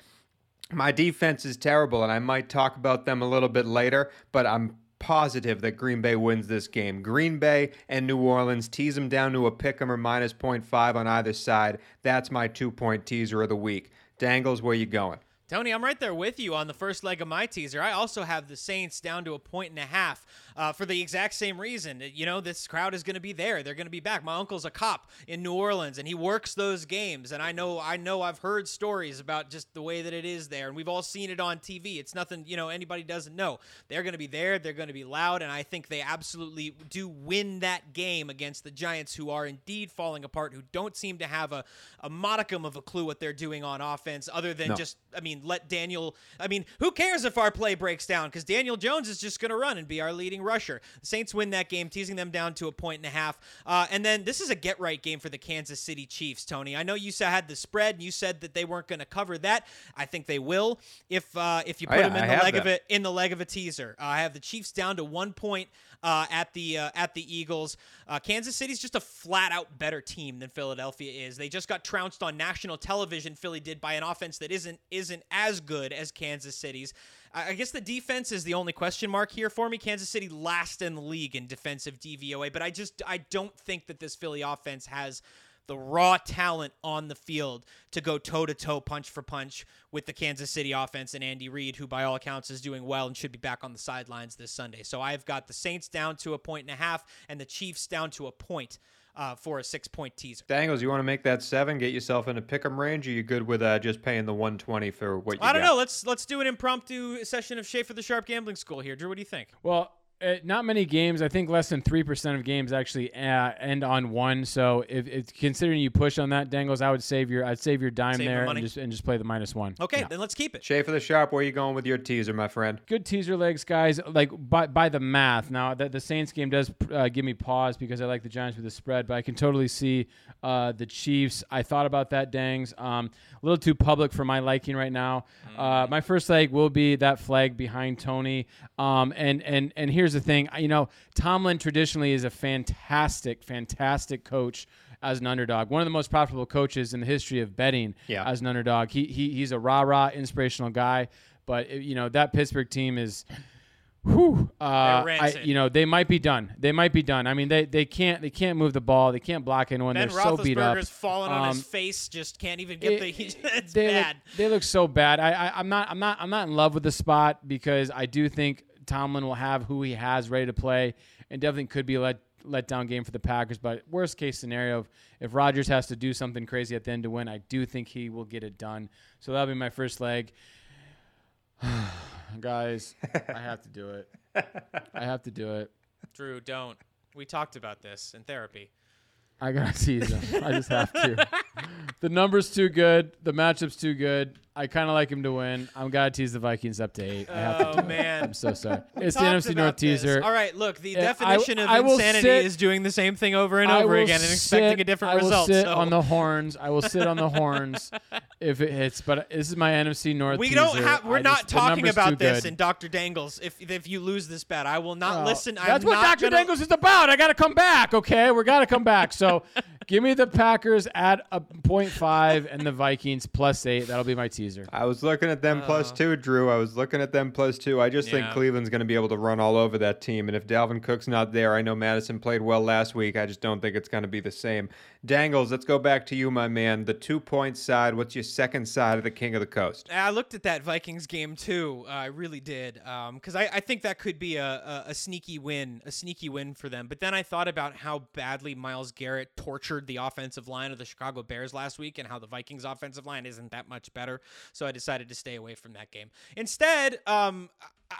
My defense is terrible, and I might talk about them a little bit later, but I'm positive that Green Bay wins this game. Green Bay and New Orleans tease them down to a pick 'em or minus 0.5 on either side. That's my two point teaser of the week. Dangles, where you're going? Tony, I'm right there with you on the first leg of my teaser. I also have the Saints down to a point and a half uh, for the exact same reason. You know, this crowd is going to be there. They're going to be back. My uncle's a cop in New Orleans, and he works those games. And I know, I know, I've heard stories about just the way that it is there, and we've all seen it on TV. It's nothing, you know, anybody doesn't know. They're going to be there. They're going to be loud, and I think they absolutely do win that game against the Giants, who are indeed falling apart, who don't seem to have a, a modicum of a clue what they're doing on offense, other than No. just, I mean, let Daniel. I mean, who cares if our play breaks down? Because Daniel Jones is just going to run and be our leading rusher. The Saints win that game, teasing them down to a point and a half. Uh, and then this is a get right game for the Kansas City Chiefs, Tony. I know you said had the spread, and you said that they weren't going to cover that. I think they will if uh, if you Oh, put yeah, them in I the leg of it in the leg of a teaser. Uh, I have the Chiefs down to one point uh, at the uh, at the Eagles. Uh, Kansas City's just a flat out better team than Philadelphia is. They just got trounced on national television. Philly did by an offense that isn't isn't as good as Kansas City's. I I guess the defense is the only question mark here for me. Kansas City last in the league in defensive DVOA, but I just I don't think that this Philly offense has the raw talent on the field to go toe to toe, punch for punch with the Kansas City offense and Andy Reid, who by all accounts is doing well and should be back on the sidelines this Sunday. So I've got the Saints down to a point and a half and the Chiefs down to a point uh, for a six point teaser. Dangles, you want to make that seven, get yourself in a pick 'em range, Are you good with uh, just paying the 120 for what you I don't got? know. Let's let's do an impromptu session of Schaefer the Sharp Gambling School here. Drew, what do you think? Well, not many games. I think less than three percent of games actually uh, end on one. So, if, if considering you push on that, Dangles, I would save your I'd save your dime Save there money? and just and just play the minus one. Okay, Yeah. then let's keep it. Schaefer the Sharp, where are you going with your teaser, my friend? good teaser legs, guys. Like by by the math. Now that the Saints game does uh, give me pause because I like the Giants with the spread, but I can totally see uh, the Chiefs. I thought about that, Dangs. Um, a little too public for my liking right now. Uh, my first leg will be that flag behind Tony. Um, and and and here's the thing. You know, Tomlin traditionally is a fantastic, fantastic coach. As an underdog, one of the most profitable coaches in the history of betting. Yeah. As an underdog, he, he he's a rah rah inspirational guy. But you know that Pittsburgh team is, whew, uh, I, you know they might be done. They might be done. I mean they, they can't they can't move the ball. They can't block anyone. Ben They're so beat up. Falling on his Um, face, just can't even get it- the. It's they bad. Look, they look so bad. I, I I'm not I'm not I'm not in love with the spot because I do think Tomlin will have who he has ready to play and definitely could be a let let down game for the Packers. But worst case scenario, if, if Rodgers has to do something crazy at the end to win, I do think he will get it done. So that'll be my first leg. Guys, I have to do it. I have to do it. Drew, don't. We talked about this in therapy. I gotta tease him. I just have to. The number's too good. The matchup's too good. I kind of like him to win. I'm gonna tease the Vikings up to eight. I have to Oh it. man. I'm so sorry. It's the NFC North this. teaser. All right, look, the Uh, I- definition of I insanity sit- is doing the same thing over and over again and expecting sit- a different I will result. sit so. on the horns. I will sit on the horns if it hits. But this is my NFC North. we teaser. don't have. We're not just- talking about this in Dr. Dangles. If if you lose this bet, I will not Oh, listen. That's I'm what gonna- Dangles is about. I got to come back. Okay, we got to come back. So, give me the Packers at a point five and the Vikings plus eight. That'll be my teaser. I was looking at them plus uh. two, Drew. I was looking at them plus two. I just think Cleveland's going to be able to run all over that team. And if Dalvin Cook's not there, I know Mattison played well last week. I just don't think it's going to be the same. Dangles, let's go back to you, my man. The two point side. What's your second side of the King of the Coast? I looked at that Vikings game too. Uh, I really did, because I, I think that could be a, a, a sneaky win, a sneaky win for them. But then I thought about how badly Myles Garrett tortured the offensive line of the Chicago Bears last week, and how the Vikings' offensive line isn't that much better. So I decided to stay away from that game. Instead, um,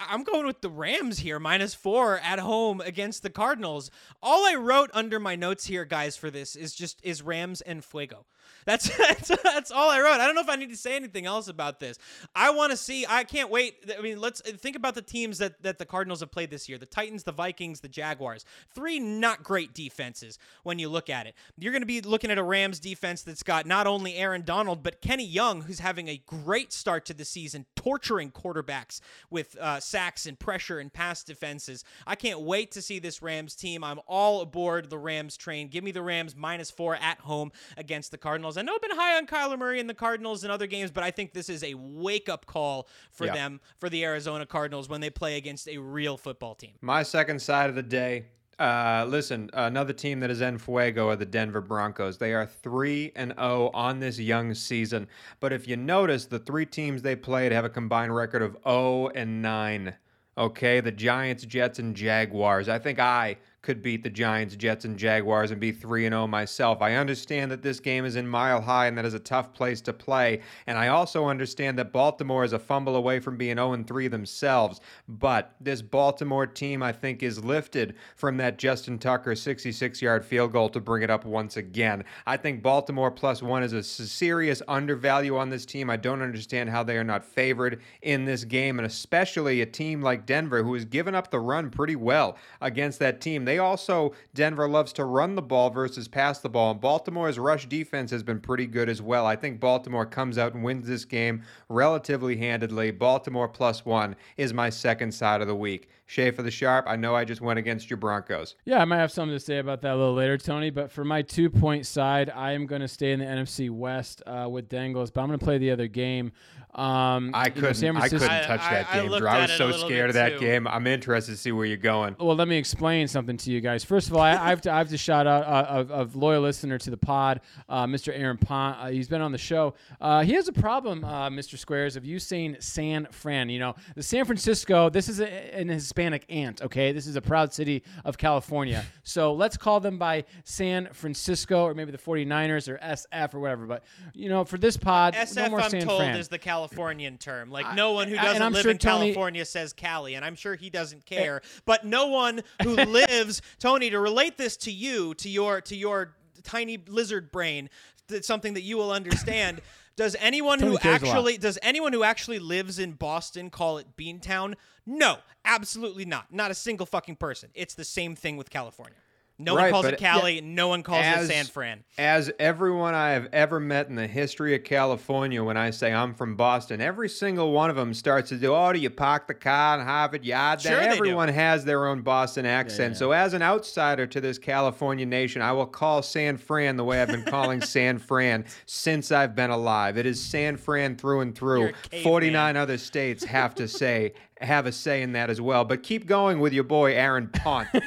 I'm going with the Rams here, minus four at home against the Cardinals. All I wrote under my notes here, guys, for this is just is Rams and Fuego. That's that's, that's all I wrote. I don't know if I need to say anything else about this. I want to see. I can't wait. I mean, let's think about the teams that that the Cardinals have played this year: the Titans, the Vikings, the Jaguars. Three not great defenses when you look at it. You're going to be looking at a Rams defense that's got not only Aaron Donald but Kenny Young, who's having a great start to the season, torturing quarterbacks with uh, sacks and pressure and pass defenses. I can't wait to see this Rams team. I'm all aboard the Rams train. Give me the Rams minus four at home against the Cardinals. I know I've been high on Kyler Murray and the Cardinals in other games, but I think this is a wake up call for Yeah. them, for the Arizona Cardinals, when they play against a real football team. My second side of the day. Uh, listen, another team that is en fuego are the Denver Broncos. They are three and zero on this young season. But if you notice, the three teams they played have a combined record of zero and nine. Okay, the Giants, Jets, and Jaguars. I think I could beat the Giants, Jets, and Jaguars and be 3 0 myself. I understand that this game is in Mile High and that is a tough place to play. And I also understand that Baltimore is a fumble away from being 0 3 themselves. But this Baltimore team, I think, is lifted from that Justin Tucker 66 yard field goal to bring it up once again. I think Baltimore plus one is a serious undervalue on this team. I don't understand how they are not favored in this game, and especially a team like Denver, who has given up the run pretty well against that team. They also, Denver loves to run the ball versus pass the ball, and Baltimore's rush defense has been pretty good as well. I think Baltimore comes out and wins this game relatively handedly. Baltimore plus one is my second side of the week. Schaefer the Sharp, I know I just went against your Broncos. Yeah, I might have something to say about that a little later, Tony. But for my two point side, I am going to stay in the NFC West uh, with Dangles, but I'm going to play the other game. Um, I you know, couldn't. San I couldn't touch that I game, looked Drew. I at was so scared of that too. game. I'm interested to see where you're going. Well, let me explain something to you guys. First of all, I, I have to I have to shout out uh, of, of loyal listener to the pod, uh, Mr. Aaron Pont. Uh, he's been on the show. Uh, he has a problem, uh, Mr. Squares, of you saying San Fran. You know, the San Francisco. This is a, an Hispanic ant. Okay, this is a proud city of California. So let's call them by San Francisco or maybe the 49ers or SF or whatever. But you know, for this pod, SF, no more I'm San told, Fran. is the Californian term. Like no one who doesn't live sure in Tony- California says Cali, and I'm sure he doesn't care. but no one who lives, Tony, to relate this to you, to your to your tiny lizard brain, that's something that you will understand. Does anyone who Tony lot. actually does anyone who actually lives in Boston call it Beantown? No, absolutely not. Not a single fucking person. It's the same thing with California. No one calls it Cali. No one calls As- it San Fran. As everyone I have ever met in the history of California, when I say I'm from Boston, every single one of them starts to do, oh, do you park the car in Harvard Yard? Sure they do. everyone has their own Boston accent. So as an outsider to this California nation, I will call San Fran the way I've been calling San Fran since I've been alive. It is San Fran through and through. a caveman. 49 other states have to say, have a say in that as well. But keep going with your boy, Aaron Pont.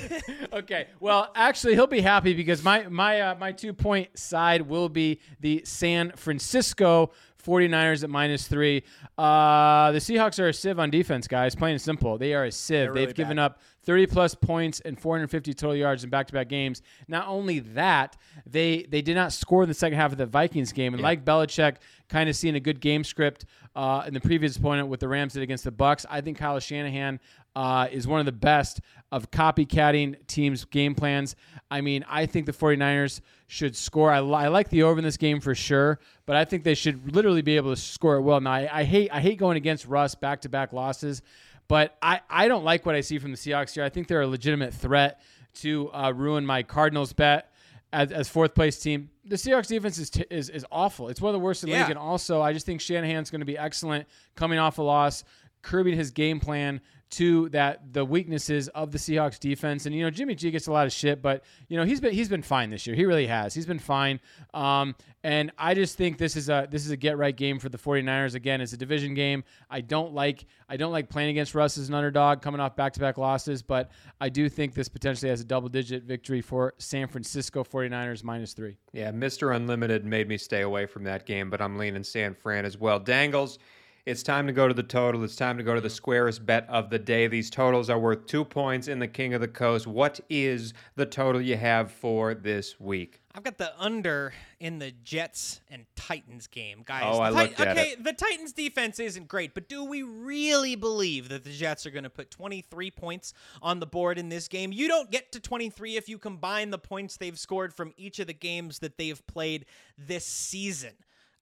Okay. Well, actually, he'll be happy because my my uh, my two point side will be the San Francisco 49ers at minus three. Uh, the Seahawks are a sieve on defense, guys. Plain and simple, they are a sieve. really They've given up 30 plus points and 450 total yards in back-to-back games. Not only that, they they did not score in the second half of the Vikings game, and like Belichick, kind of seeing a good game script uh, in the previous opponent with the Rams did against the Bucs. I think Kyle Shanahan uh, is one of the best of copycatting teams' game plans. I mean, I think the 49ers should score. I, I like the over in this game for sure, but I think they should literally be able to score it well. Now, I, I hate I hate going against Russ back to back losses, but I, I don't like what I see from the Seahawks here. I think they're a legitimate threat to uh, ruin my Cardinals bet as, as fourth place team. The Seahawks defense is, t- is is awful. It's one of the worst in the Yeah. league, and also I just think Shanahan's going to be excellent coming off a loss, curbing his game plan to that the weaknesses of the Seahawks defense. And you know Jimmy G gets a lot of shit, but you know he's been he's been fine this year. He really has. He's been fine. Um, and I just think this is a this is a get right game for the 49ers. Again, it's a division game. I don't like I don't like playing against Russ as an underdog coming off back to back losses, but I do think this potentially has a double digit victory for San Francisco 49ers minus three. Yeah, Mr. Unlimited made me stay away from that game, but I'm leaning San Fran as well. Dangles, it's time to go to the total. It's time to go to the squarest bet of the day. These totals are worth two points in the King of the Coast. What is the total you have for this week? I've got the under in the Jets and Titans game, guys. Oh, I Ti- looked at okay, it. the Titans defense isn't great, but do we really believe that the Jets are going to put 23 points on the board in this game? You don't get to 23 if you combine the points they've scored from each of the games that they've played this season.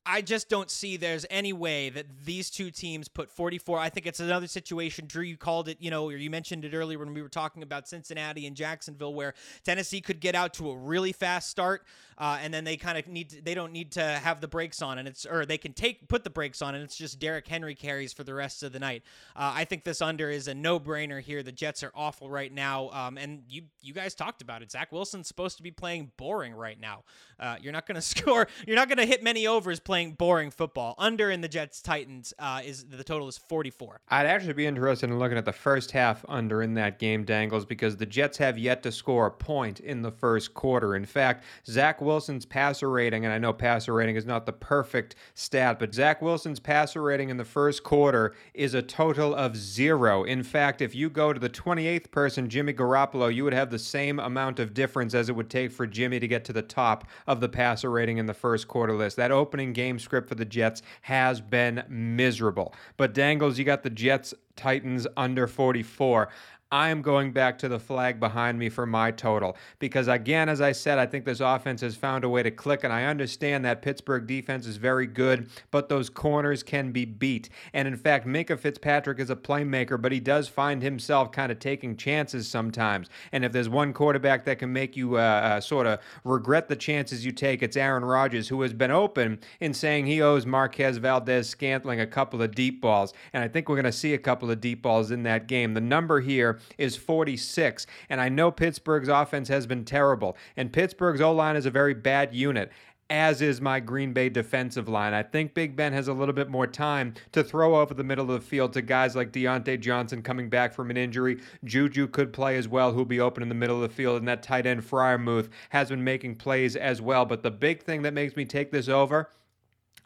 I just don't see there's any way that these two teams put 44. I think it's another situation. Drew, you called it, you know, or you mentioned it earlier when we were talking about Cincinnati and Jacksonville, where Tennessee could get out to a really fast start, uh, and then they kind of need, to, they don't need to have the brakes on, and it's, or they can take, put the brakes on, and it's just Derrick Henry carries for the rest of the night. Uh, I think this under is a no brainer here. The Jets are awful right now, um, and you, you guys talked about it. Zach Wilson's supposed to be playing boring right now. Uh, you're not going to score, you're not going to hit many overs playing boring football. Under in the Jets Titans uh, is the total is 44. I'd actually be interested in looking at the first half under in that game, Dangles, because the Jets have yet to score a point in the first quarter. In fact, Zach Wilson's passer rating, and I know passer rating is not the perfect stat, but Zach Wilson's passer rating in the first quarter is a total of zero. In fact, if you go to the 28th person, Jimmy Garoppolo, you would have the same amount of difference as it would take for Jimmy to get to the top of the passer rating in the first quarter list. That opening game script for the Jets has been miserable. But Dangles, you got the Jets Titans under 44. I am going back to the flag behind me for my total because, again, as I said, I think this offense has found a way to click, and I understand that Pittsburgh defense is very good, but those corners can be beat. And in fact, Minkah Fitzpatrick is a playmaker, but he does find himself kind of taking chances sometimes. And if there's one quarterback that can make you uh, uh, sort of regret the chances you take, it's Aaron Rodgers, who has been open in saying he owes Marquez Valdes-Scantling a couple of deep balls. And I think we're going to see a couple of deep balls in that game. The number here is 46. And I know Pittsburgh's offense has been terrible, and Pittsburgh's O line is a very bad unit. As is my Green Bay defensive line. I think Big Ben has a little bit more time to throw over the middle of the field to guys like Diontae Johnson coming back from an injury. Juju could play as well, who'll be open in the middle of the field. And that tight end Freiermuth has been making plays as well. But the big thing that makes me take this over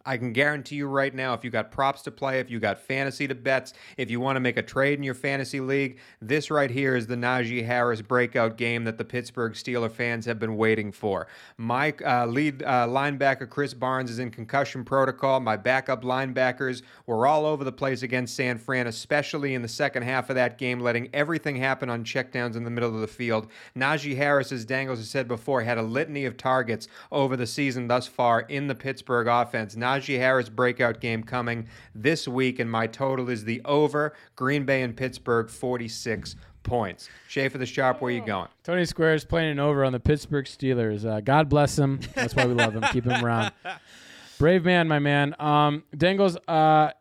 I can guarantee you right now, if you got props to play, if you got fantasy to bets, if you want to make a trade in your fantasy league, this right here is the Najee Harris breakout game that the Pittsburgh Steeler fans have been waiting for. My uh, lead uh, linebacker, Krys Barnes, is in concussion protocol. My backup linebackers were all over the place against San Fran, especially in the second half of that game, letting everything happen on checkdowns in the middle of the field. Najee Harris, as Dangles has said before, had a litany of targets over the season thus far in the Pittsburgh offense. Najee Harris breakout game coming this week, and my total is the over Green Bay and Pittsburgh 46 points. Schaefer the Sharp, where are you going? Tony Squares playing an over on the Pittsburgh Steelers. Uh, God bless him. That's why we love him. Keep him around. Brave man, my man. Um, Dangles, uh,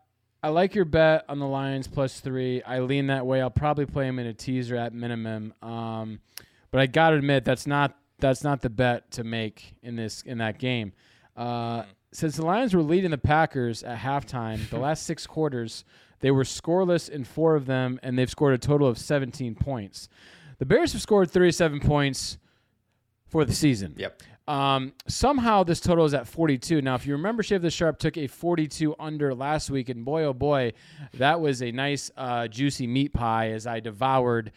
I like your bet on the Lions plus three. I lean that way. I'll probably play him in a teaser at minimum. Um, but I gotta admit that's not that's not the bet to make in this in that game. Uh, since the Lions were leading the Packers at halftime, the last six quarters they were scoreless in four of them, and they've scored a total of 17 points. The Bears have scored 37 points for the season. Yep. Um, somehow this total is at 42. Now, if you remember, Shave the Sharp took a 42 under last week, and boy, oh boy, that was a nice, uh, juicy meat pie as I devoured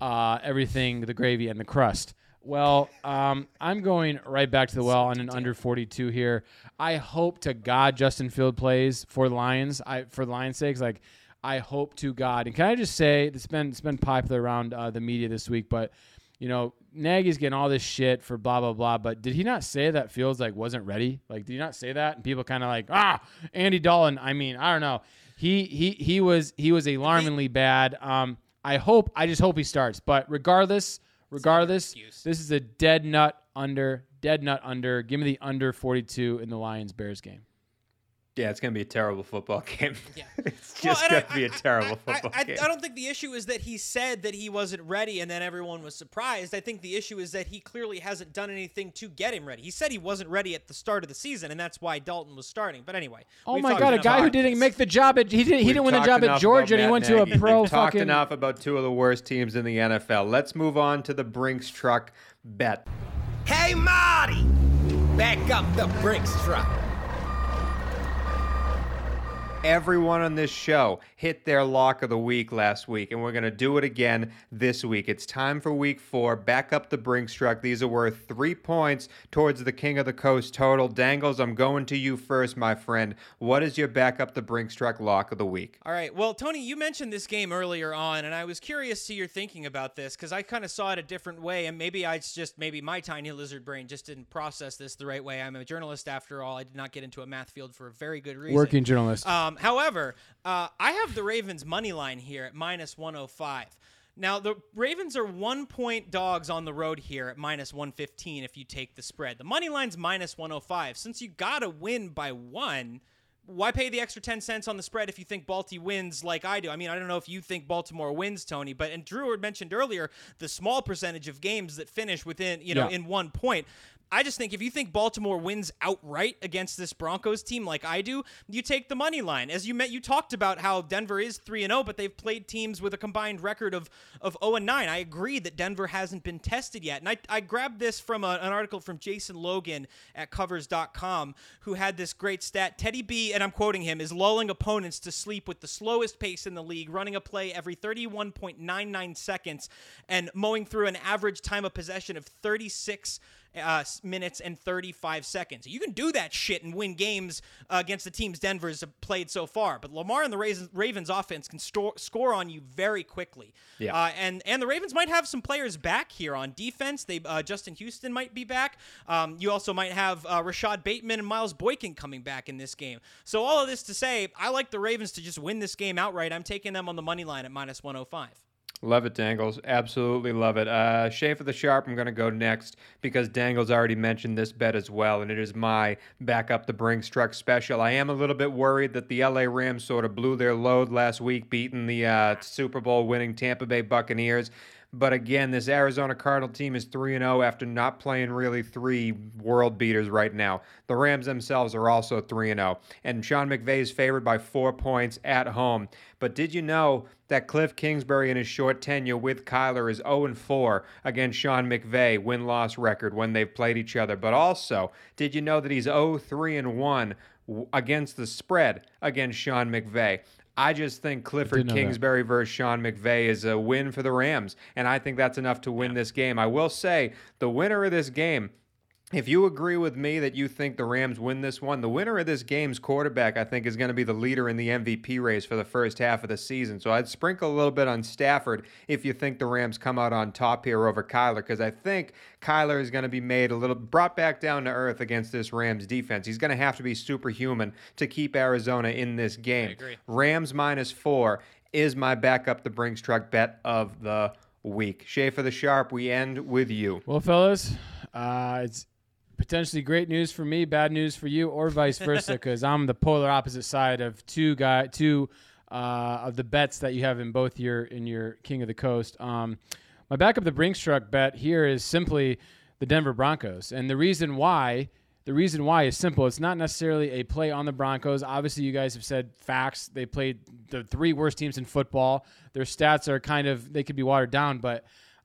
uh, everything, the gravy and the crust. Well, um, I'm going right back to the well on an under 42 here. I hope to God Justin Field plays for the Lions. I for the Lions' sakes, like I hope to God. And can I just say, it's been it's been popular around uh, the media this week, but you know, Nagy's getting all this shit for blah blah blah. But did he not say that Fields like wasn't ready? Like, did he not say that? And people kind of like, ah, Andy Dalton. I mean, I don't know. He he he was he was alarmingly bad. Um, I hope I just hope he starts. But regardless, regardless, this is a dead nut under, dead nut under. Give me the under 42 in the Lions Bears game. Yeah, it's gonna be a terrible football game. Yeah. it's just and gonna be a terrible I, football I, game. I don't think the issue is that he said that he wasn't ready and then everyone was surprised. I think the issue is that he clearly hasn't done anything to get him ready. He said he wasn't ready at the start of the season, and that's why Dalton was starting. But anyway. Oh my God, a guy who didn't make the job at he didn't he We've didn't win the job at Georgia and he Matt went to a Nagy. pro We've talked fucking. enough about two of the worst teams in the NFL. Let's move on to the Brinks truck bet. Hey, Marty! Back up the Brinks truck. Everyone on this show hit their lock of the week last week, and we're going to do it again this week. It's time for week four. Back up the Brinks truck. These are worth three points towards the King of the Coast total. Dangles, I'm going to you first, my friend. What is your back up the Brinks truck lock of the week? All right. Well, Tony, you mentioned this game earlier on, and I was curious to your thinking about this because I kind of saw it a different way, and maybe I just maybe my tiny lizard brain just didn't process this the right way. I'm a journalist after all. I did not get into a math field for a very good reason. Working journalist. Um, however, uh, I have the Ravens money line here at minus 105. Now the Ravens are one point dogs on the road here at minus 115 if you take the spread. The money line's minus 105. Since you gotta win by one, why pay the extra 10 cents on the spread if you think Balti wins like I do? I mean, I don't know if you think Baltimore wins, Tony, but and Drew had mentioned earlier the small percentage of games that finish within, you know, Yeah. in one point. I just think if you think Baltimore wins outright against this Broncos team like I do, you take the money line. As you met, you talked about how Denver is three and zero, but they've played teams with a combined record of of zero and nine. I agree that Denver hasn't been tested yet, and I, I grabbed this from a, an article from Jason Logan at Covers.com, who had this great stat. Teddy B, and I'm quoting him, is lulling opponents to sleep with the slowest pace in the league, running a play every 31.99 seconds, and mowing through an average time of possession of 36 uh, minutes and 35 seconds. You can do that shit and win games uh, against the teams Denver's played so far. But Lamar and the Ravens, Ravens offense can store, score on you very quickly. Yeah. Uh, and and the Ravens might have some players back here on defense. They uh, Justin Houston might be back. Um, you also might have uh, Rashod Bateman and Miles Boykin coming back in this game. So all of this to say, I like the Ravens to just win this game outright. I'm taking them on the money line at minus 105. Love it, Dangles. Absolutely love it. Uh, Schaefer the Sharp, I'm going to go next because Dangles already mentioned this bet as well, and it is my back up the Brinks truck special. I am a little bit worried that the LA Rams sort of blew their load last week, beating the uh, Super Bowl winning Tampa Bay Buccaneers. But again, this Arizona Cardinal team is 3 0 after not playing really three world beaters right now. The Rams themselves are also 3 0. And Sean McVay is favored by four points at home. But did you know that Cliff Kingsbury in his short tenure with Kyler is 0 4 against Sean McVay win loss record when they've played each other? But also, did you know that he's 0 3 1 against the spread against Sean McVay? I just think Clifford know that. Kingsbury versus Sean McVay is a win for the Rams, and I think that's enough to win this game. I will say the winner of this game. If you agree with me that you think the Rams win this one, the winner of this game's quarterback, I think, is going to be the leader in the MVP race for the first half of the season. So I'd sprinkle a little bit on Stafford if you think the Rams come out on top here over Kyler, because I think Kyler is going to be made a little brought back down to earth against this Rams defense. He's going to have to be superhuman to keep Arizona in this game. agree. Rams minus four is my backup the Brinks truck bet of the week. Schaefer the Sharp, we end with you. Well, fellas, uh, it's potentially great news for me, bad news for you, or vice versa, because I'm the polar opposite side of two guy two uh, of the bets that you have in both your in your King of the Coast. Um, my backup the Brinks truck bet here is simply the Denver Broncos, and the reason why. The reason why is simple. It's not necessarily a play on the Broncos. Obviously, you guys have said facts. They played the three worst teams in football. Their stats are kind of they could be watered down, but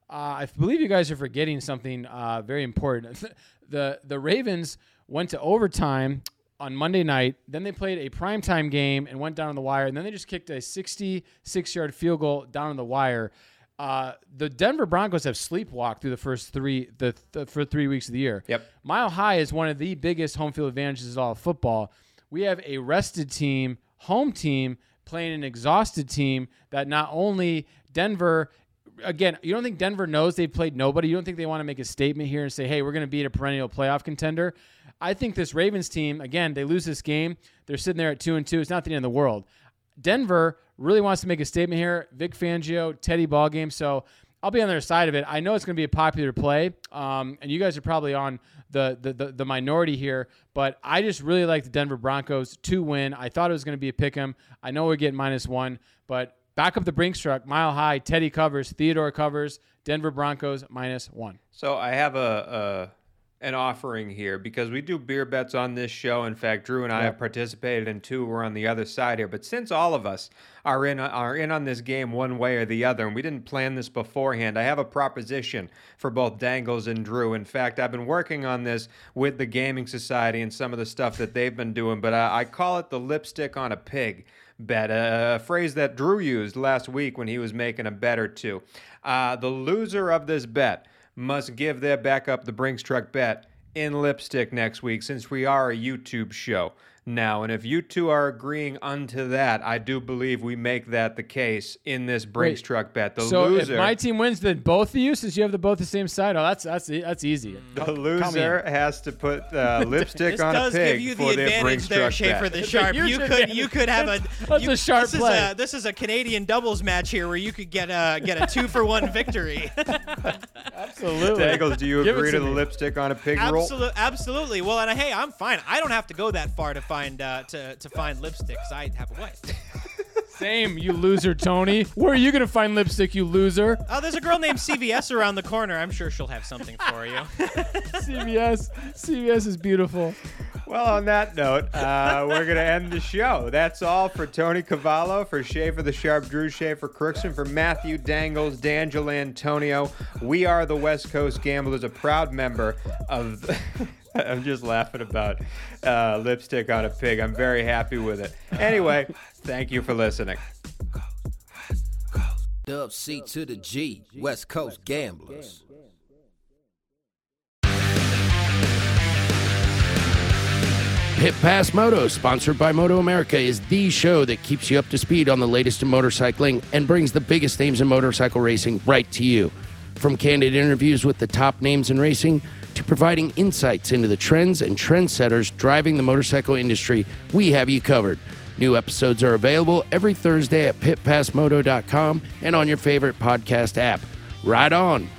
uh, I believe you guys are forgetting something uh, very important. the The Ravens went to overtime on Monday night. Then they played a primetime game and went down on the wire. And then they just kicked a 66 yard field goal down on the wire. Uh, the Denver Broncos have sleepwalked through the first three the, the for three weeks of the year. Yep. Mile High is one of the biggest home field advantages of all of football. We have a rested team, home team, playing an exhausted team that not only Denver again, you don't think Denver knows they've played nobody. You don't think they want to make a statement here and say, "Hey, we're going to beat a perennial playoff contender." I think this Ravens team, again, they lose this game. They're sitting there at two and two. It's not the end of the world. Denver really wants to make a statement here. Vic Fangio, Teddy Ballgame. So I'll be on their side of it. I know it's going to be a popular play, um, and you guys are probably on the, the, the the minority here. But I just really like the Denver Broncos to win. I thought it was going to be a pick 'em. I know we're getting minus one, but back up the Brinks truck, mile high. Teddy covers, Theodore covers. Denver Broncos minus one. So I have a, a an offering here because we do beer bets on this show. In fact, Drew and I have participated in two. We're on the other side here, but since all of us are in are in on this game one way or the other, and we didn't plan this beforehand, I have a proposition for both Dangles and Drew. In fact, I've been working on this with the Gaming Society and some of the stuff that they've been doing, but I, I call it the lipstick on a pig bet, a phrase that Drew used last week when he was making a bet or two. Uh, the loser of this bet must give their backup the Brinks truck bet in lipstick next week since we are a YouTube show now. And if you two are agreeing unto that, I do believe we make that the case in this Brinks Wait, truck bet. The so loser, if my team wins, then both of you, since you have the both the same side, oh, that's that's that's easy. the Count me loser has to put uh, lipstick This on does a pig give you for the their advantage Brinks there, truck Schaefer bet. the Sharp. You could advantage. you could have a That's you- a sharp this play. Is a, this is a Canadian doubles match here where you could get a get a two for one victory. Absolutely. Dangles, do you Give agree to, to the lipstick on a pig rule? Absolutely, absolutely. Well, and hey, I'm fine. I don't have to go that far to find uh, to to find lipsticks. I have a wife. Same, you loser, Tony. Where are you gonna find lipstick, you loser? Oh, there's a girl named CVS around the corner. I'm sure she'll have something for you. CVS. CVS is beautiful. Well, on that note, uh, we're going to end the show. That's all for Tony Cavallo, for Schaefer the Sharp, Drew Schaefer Crookson, for Matthew Dangles, D'Angelo Antonio. We are the West Coast Gamblers, a proud member of. The I'm just laughing about uh, lipstick on a pig. I'm very happy with it. Anyway, thank you for listening. Dub C to the G, West Coast Gamblers. Pit Pass Moto, sponsored by Moto America, is the show that keeps you up to speed on the latest in motorcycling and brings the biggest names in motorcycle racing right to you. From candid interviews with the top names in racing to providing insights into the trends and trendsetters driving the motorcycle industry, we have you covered. New episodes are available every Thursday at pitpassmoto.com and on your favorite podcast app. Ride on!